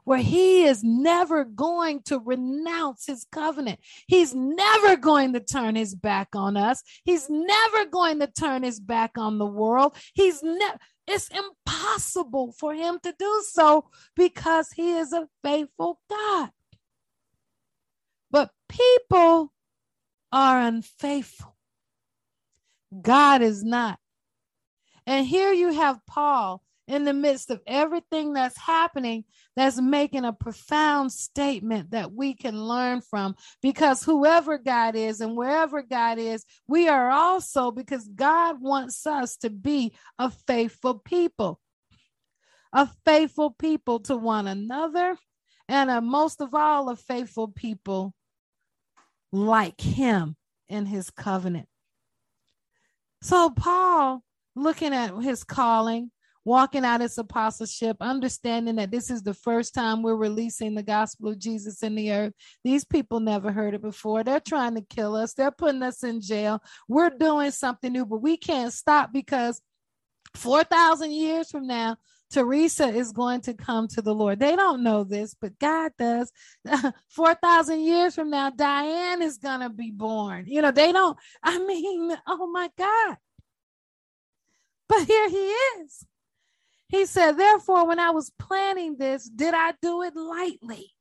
where he is never going to renounce his covenant. He's never going to turn his back on us. He's never going to turn his back on the world. He's never it's impossible for him to do so because he is a faithful God. But people are unfaithful. God is not. And here you have Paul in the midst of everything that's happening that's making a profound statement that we can learn from because whoever God is and wherever God is, we are also because God wants us to be a faithful people, a faithful people to one another, and a, most of all, a faithful people like Him in His covenant. So, Paul, looking at his calling, walking out his apostleship, understanding that this is the first time we're releasing the gospel of Jesus in the earth. These people never heard it before. They're trying to kill us, they're putting us in jail. We're doing something new, but we can't stop because 4,000 years from now, Teresa is going to come to the Lord. They don't know this, but God does. (laughs) 4,000 years from now, Diane is going to be born. You know, they don't, I mean, oh my God. But here he is. He said, Therefore, when I was planning this, did I do it lightly?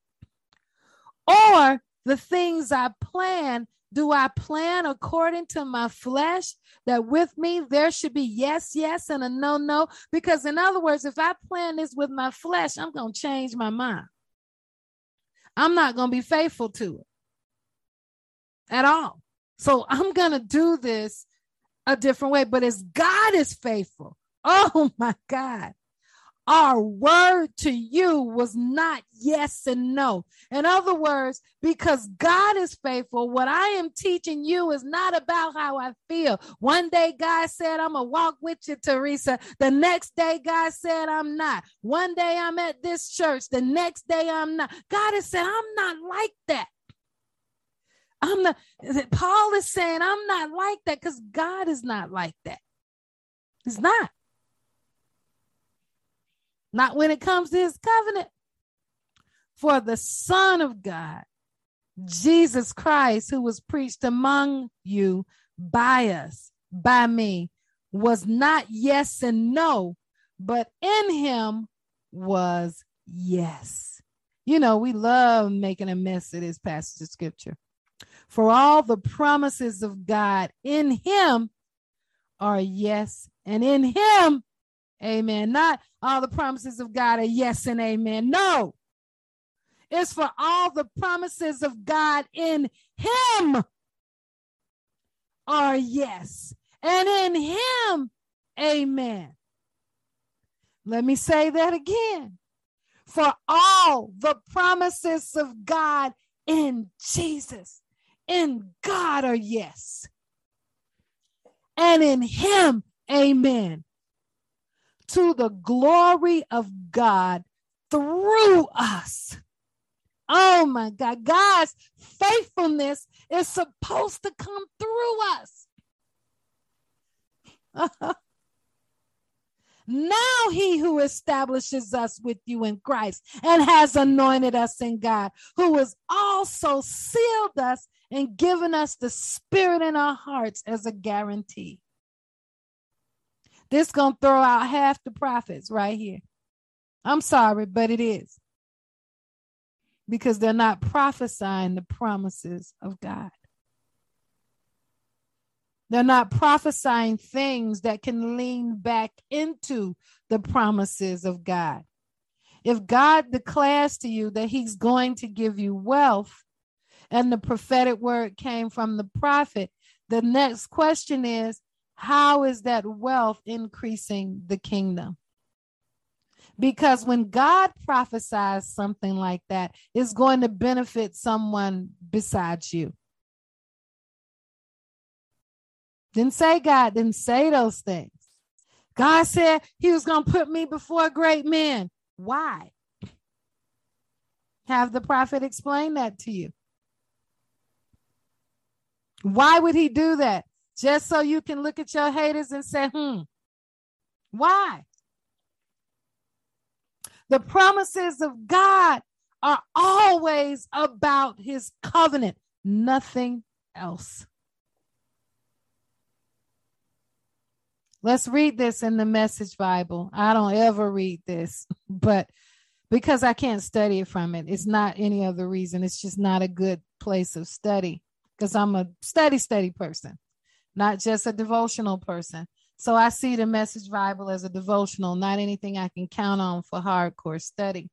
Or the things I plan, do I plan according to my flesh that with me there should be yes, yes, and a no, no? Because, in other words, if I plan this with my flesh, I'm going to change my mind. I'm not going to be faithful to it at all. So I'm going to do this a different way. But as God is faithful, (laughs) oh my God, our word to you was not yes and no. In other words, because God is faithful, what I am teaching you is not about how I feel. One day, God said, I'm going to walk with you, Teresa. The next day, God said, I'm not. One day, I'm at this church. The next day, I'm not. God has said, I'm not like that. I'm not, Paul is saying, I'm not like that because God is not like that. He's not. Not when it comes to his covenant. For the Son of God, Jesus Christ, who was preached among you by us, by me, was not yes and no, but in him was yes. You know, we love making a mess of this passage of scripture. For all the promises of God in him are yes, and in him, amen. Not all the promises of God are yes and amen. No, it's for all the promises of God in him are yes, and in him, amen. Let me say that again. For all the promises of God in Jesus, in God are yes, and in him, amen. To the glory of God through us. Oh my God. God's faithfulness is supposed to come through us. (laughs) now he who establishes us with you in Christ and has anointed us in God, who has also sealed us and given us the spirit in our hearts as a guarantee. This gonna throw out half the prophets right here. I'm sorry, but it is because they're not prophesying the promises of God. They're not prophesying things that can lean back into the promises of God. If God declares to you that He's going to give you wealth, and the prophetic word came from the prophet, the next question is how is that wealth increasing the kingdom? Because when God prophesies something like that, it's going to benefit someone besides you. Didn't say God didn't say those things. God said he was going to put me before great men. Why? Have the prophet explain that to you. Why would he do that? Just so you can look at your haters and say, hmm, why? The promises of God are always about his covenant, nothing else. Let's read this in the Message Bible. I don't ever read this, (laughs) but because I can't study it from it, it's not any other reason. It's just not a good place of study because I'm a study, study person, not just a devotional person. So I see the Message Bible as a devotional, not anything I can count on for hardcore study.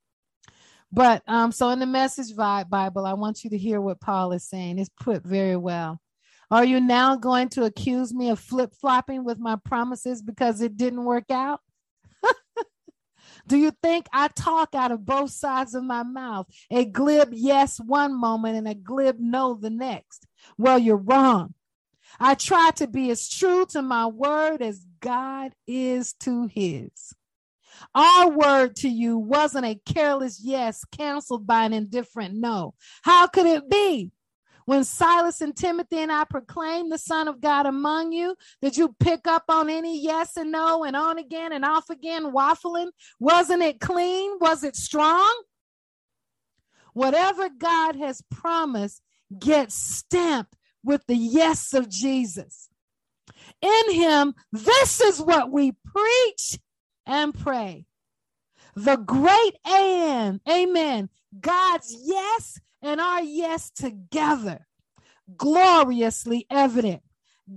But um, so in the Message Bible, I want you to hear what Paul is saying. It's put very well. Are you now going to accuse me of flip flopping with my promises because it didn't work out? (laughs) Do you think I talk out of both sides of my mouth? A glib yes one moment and a glib no the next. Well, you're wrong. I try to be as true to my word as God is to his. Our word to you wasn't a careless yes canceled by an indifferent no. How could it be? When Silas and Timothy and I proclaimed the Son of God among you, did you pick up on any yes and no and on again and off again waffling? Wasn't it clean? Was it strong? Whatever God has promised gets stamped with the yes of Jesus. In him, this is what we preach and pray. The great and, amen, God's yes and our yes together, gloriously evident.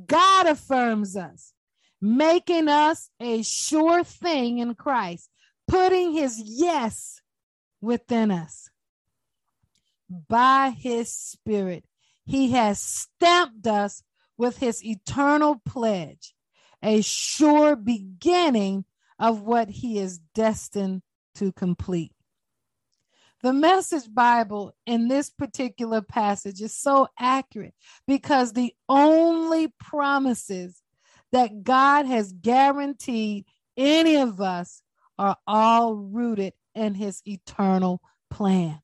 God affirms us, making us a sure thing in Christ, putting his yes within us by his spirit he has stamped us with his eternal pledge, a sure beginning of what he is destined to complete. The message Bible in this particular passage is so accurate because the only promises that God has guaranteed any of us are all rooted in his eternal plan.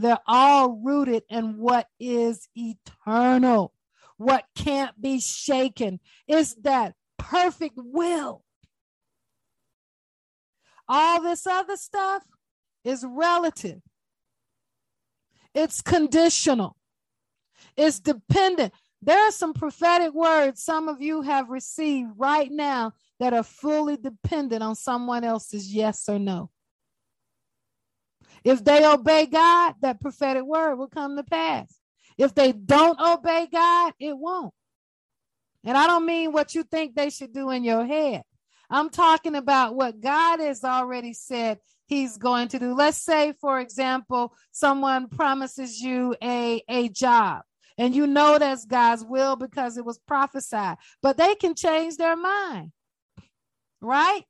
They're all rooted in what is eternal, what can't be shaken. It's that perfect will. All this other stuff is relative, it's conditional, it's dependent. There are some prophetic words some of you have received right now that are fully dependent on someone else's yes or no. If they obey God, that prophetic word will come to pass. If they don't obey God, it won't. And I don't mean what you think they should do in your head. I'm talking about what God has already said he's going to do. Let's say, for example, someone promises you a, a job and you know that's God's will because it was prophesied, but they can change their mind, right?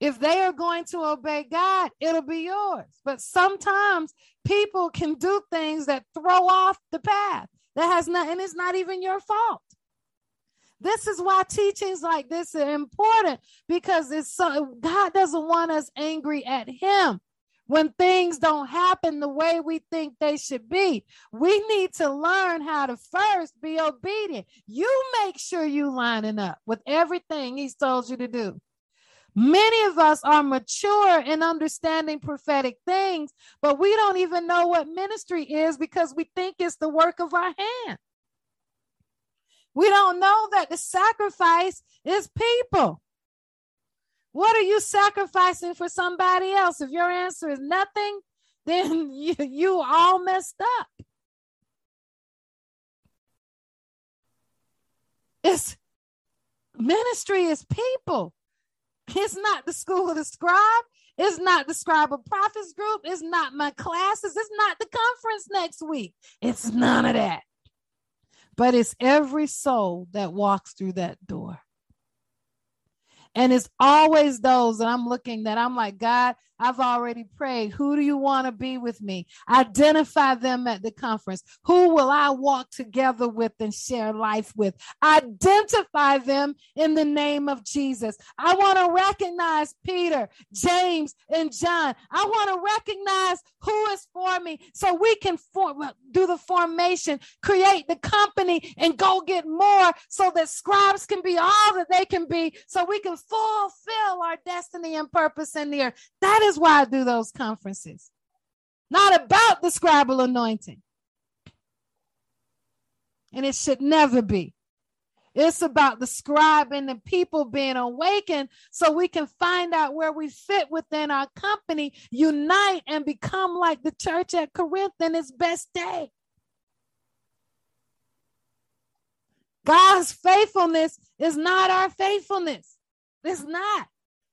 If they are going to obey God, it'll be yours. But sometimes people can do things that throw off the path that has not, and it's not even your fault. This is why teachings like this are important because it's so God doesn't want us angry at him when things don't happen the way we think they should be. We need to learn how to first be obedient. You make sure you lining up with everything he's told you to do. Many of us are mature in understanding prophetic things, but we don't even know what ministry is because we think it's the work of our hand. We don't know that the sacrifice is people. What are you sacrificing for somebody else? If your answer is nothing, (laughs) then you, you all messed up. It's ministry is people. It's not the school of the scribe. It's not the scribe of prophets group. It's not my classes. It's not the conference next week. It's none of that but it's every soul that walks through that door. And it's always those that I'm looking that I'm like, God, I've already prayed. Who do you want to be with me? Identify them at the conference. Who will I walk together with and share life with? Identify them in the name of Jesus. I want to recognize Peter, James, and John. I want to recognize who is for me so we can form, do the formation, create the company, and go get more so that scribes can be all that they can be so we can fulfill our destiny and purpose in the earth. That is why I do those conferences. Not about the scribal anointing. And it should never be. It's about the scribe and the people being awakened so we can find out where we fit within our company, unite, and become like the church at Corinth in its best day. God's faithfulness is not our faithfulness. It's not.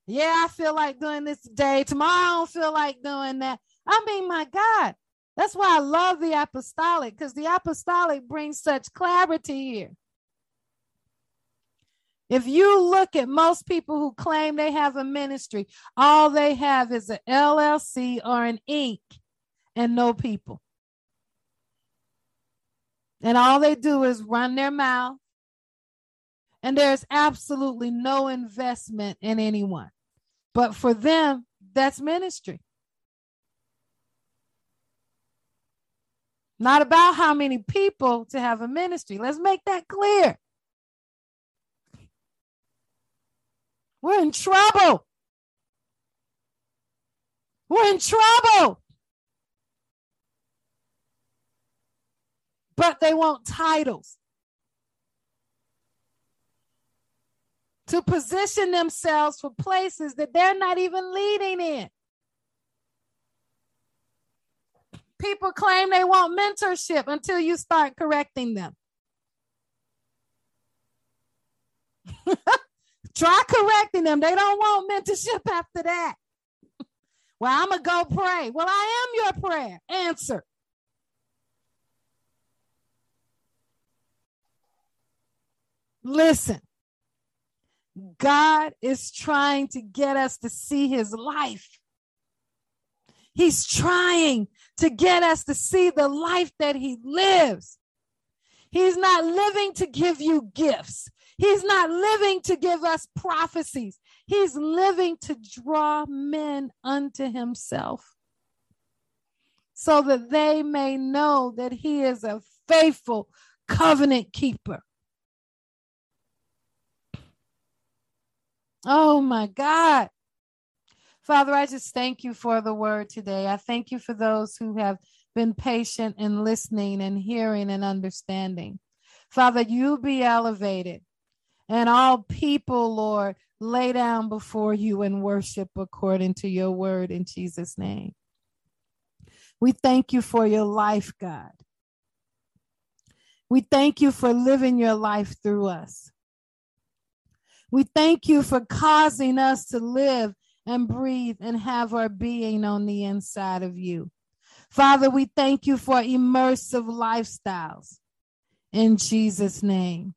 Yeah, I feel like doing this today. Tomorrow I don't feel like doing that. I mean, my God, that's why I love the apostolic because the apostolic brings such clarity here. If you look at most people who claim they have a ministry, all they have is an LLC or an Inc. and no people. And all they do is run their mouth. And there's absolutely no investment in anyone. But for them, that's ministry. Not about how many people to have a ministry. Let's make that clear. We're in trouble. We're in trouble. But they want titles. To position themselves for places that they're not even leading in. People claim they want mentorship until you start correcting them. (laughs) Try correcting them. They don't want mentorship after that. (laughs) well, I'm going to go pray. Well, I am your prayer. Answer. Listen, God is trying to get us to see his life. He's trying to get us to see the life that he lives. He's not living to give you gifts. He's not living to give us prophecies. He's living to draw men unto himself so that they may know that he is a faithful covenant keeper. Oh my God. Father, I just thank you for the word today. I thank you for those who have been patient in listening and hearing and understanding. Father, you be elevated and all people, Lord, lay down before you and worship according to your word in Jesus' name. We thank you for your life, God. We thank you for living your life through us. We thank you for causing us to live and breathe and have our being on the inside of you. Father, we thank you for immersive lifestyles in Jesus' name.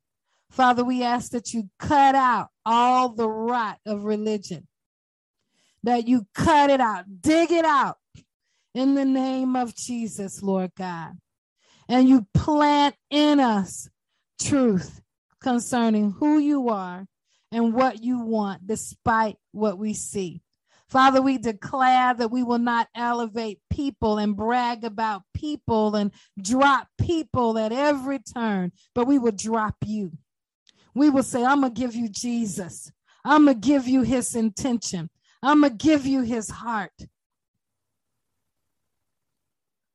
Father, we ask that you cut out all the rot of religion, that you cut it out, dig it out in the name of Jesus, Lord God. And you plant in us truth concerning who you are and what you want, despite what we see. Father, we declare that we will not elevate people and brag about people and drop people at every turn, but we will drop you. We will say, I'm going to give you Jesus. I'm going to give you his intention. I'm going to give you his heart.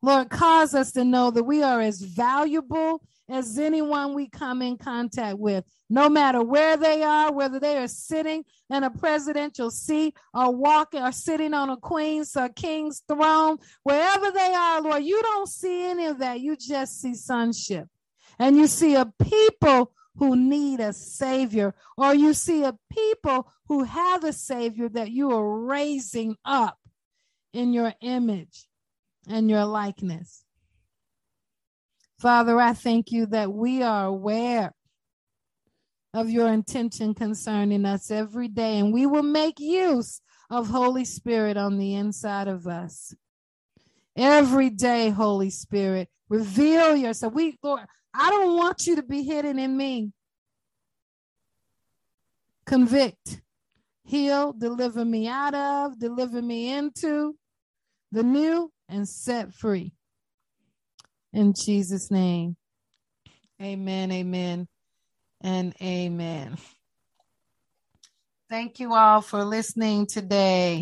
Lord, cause us to know that we are as valuable as anyone we come in contact with, no matter where they are, whether they are sitting in a presidential seat or walking or sitting on a queen's or king's throne, wherever they are, Lord, you don't see any of that. You just see sonship. And you see a people who need a savior, or you see a people who have a savior that you are raising up in your image and your likeness. Father, I thank you that we are aware of your intention concerning us every day, and we will make use of Holy Spirit on the inside of us. Every day, Holy Spirit, reveal yourself. We, Lord, I don't want you to be hidden in me. Convict, heal, deliver me out of, deliver me into the new and set free. In Jesus' name. Amen, amen, and amen. Thank you all for listening today.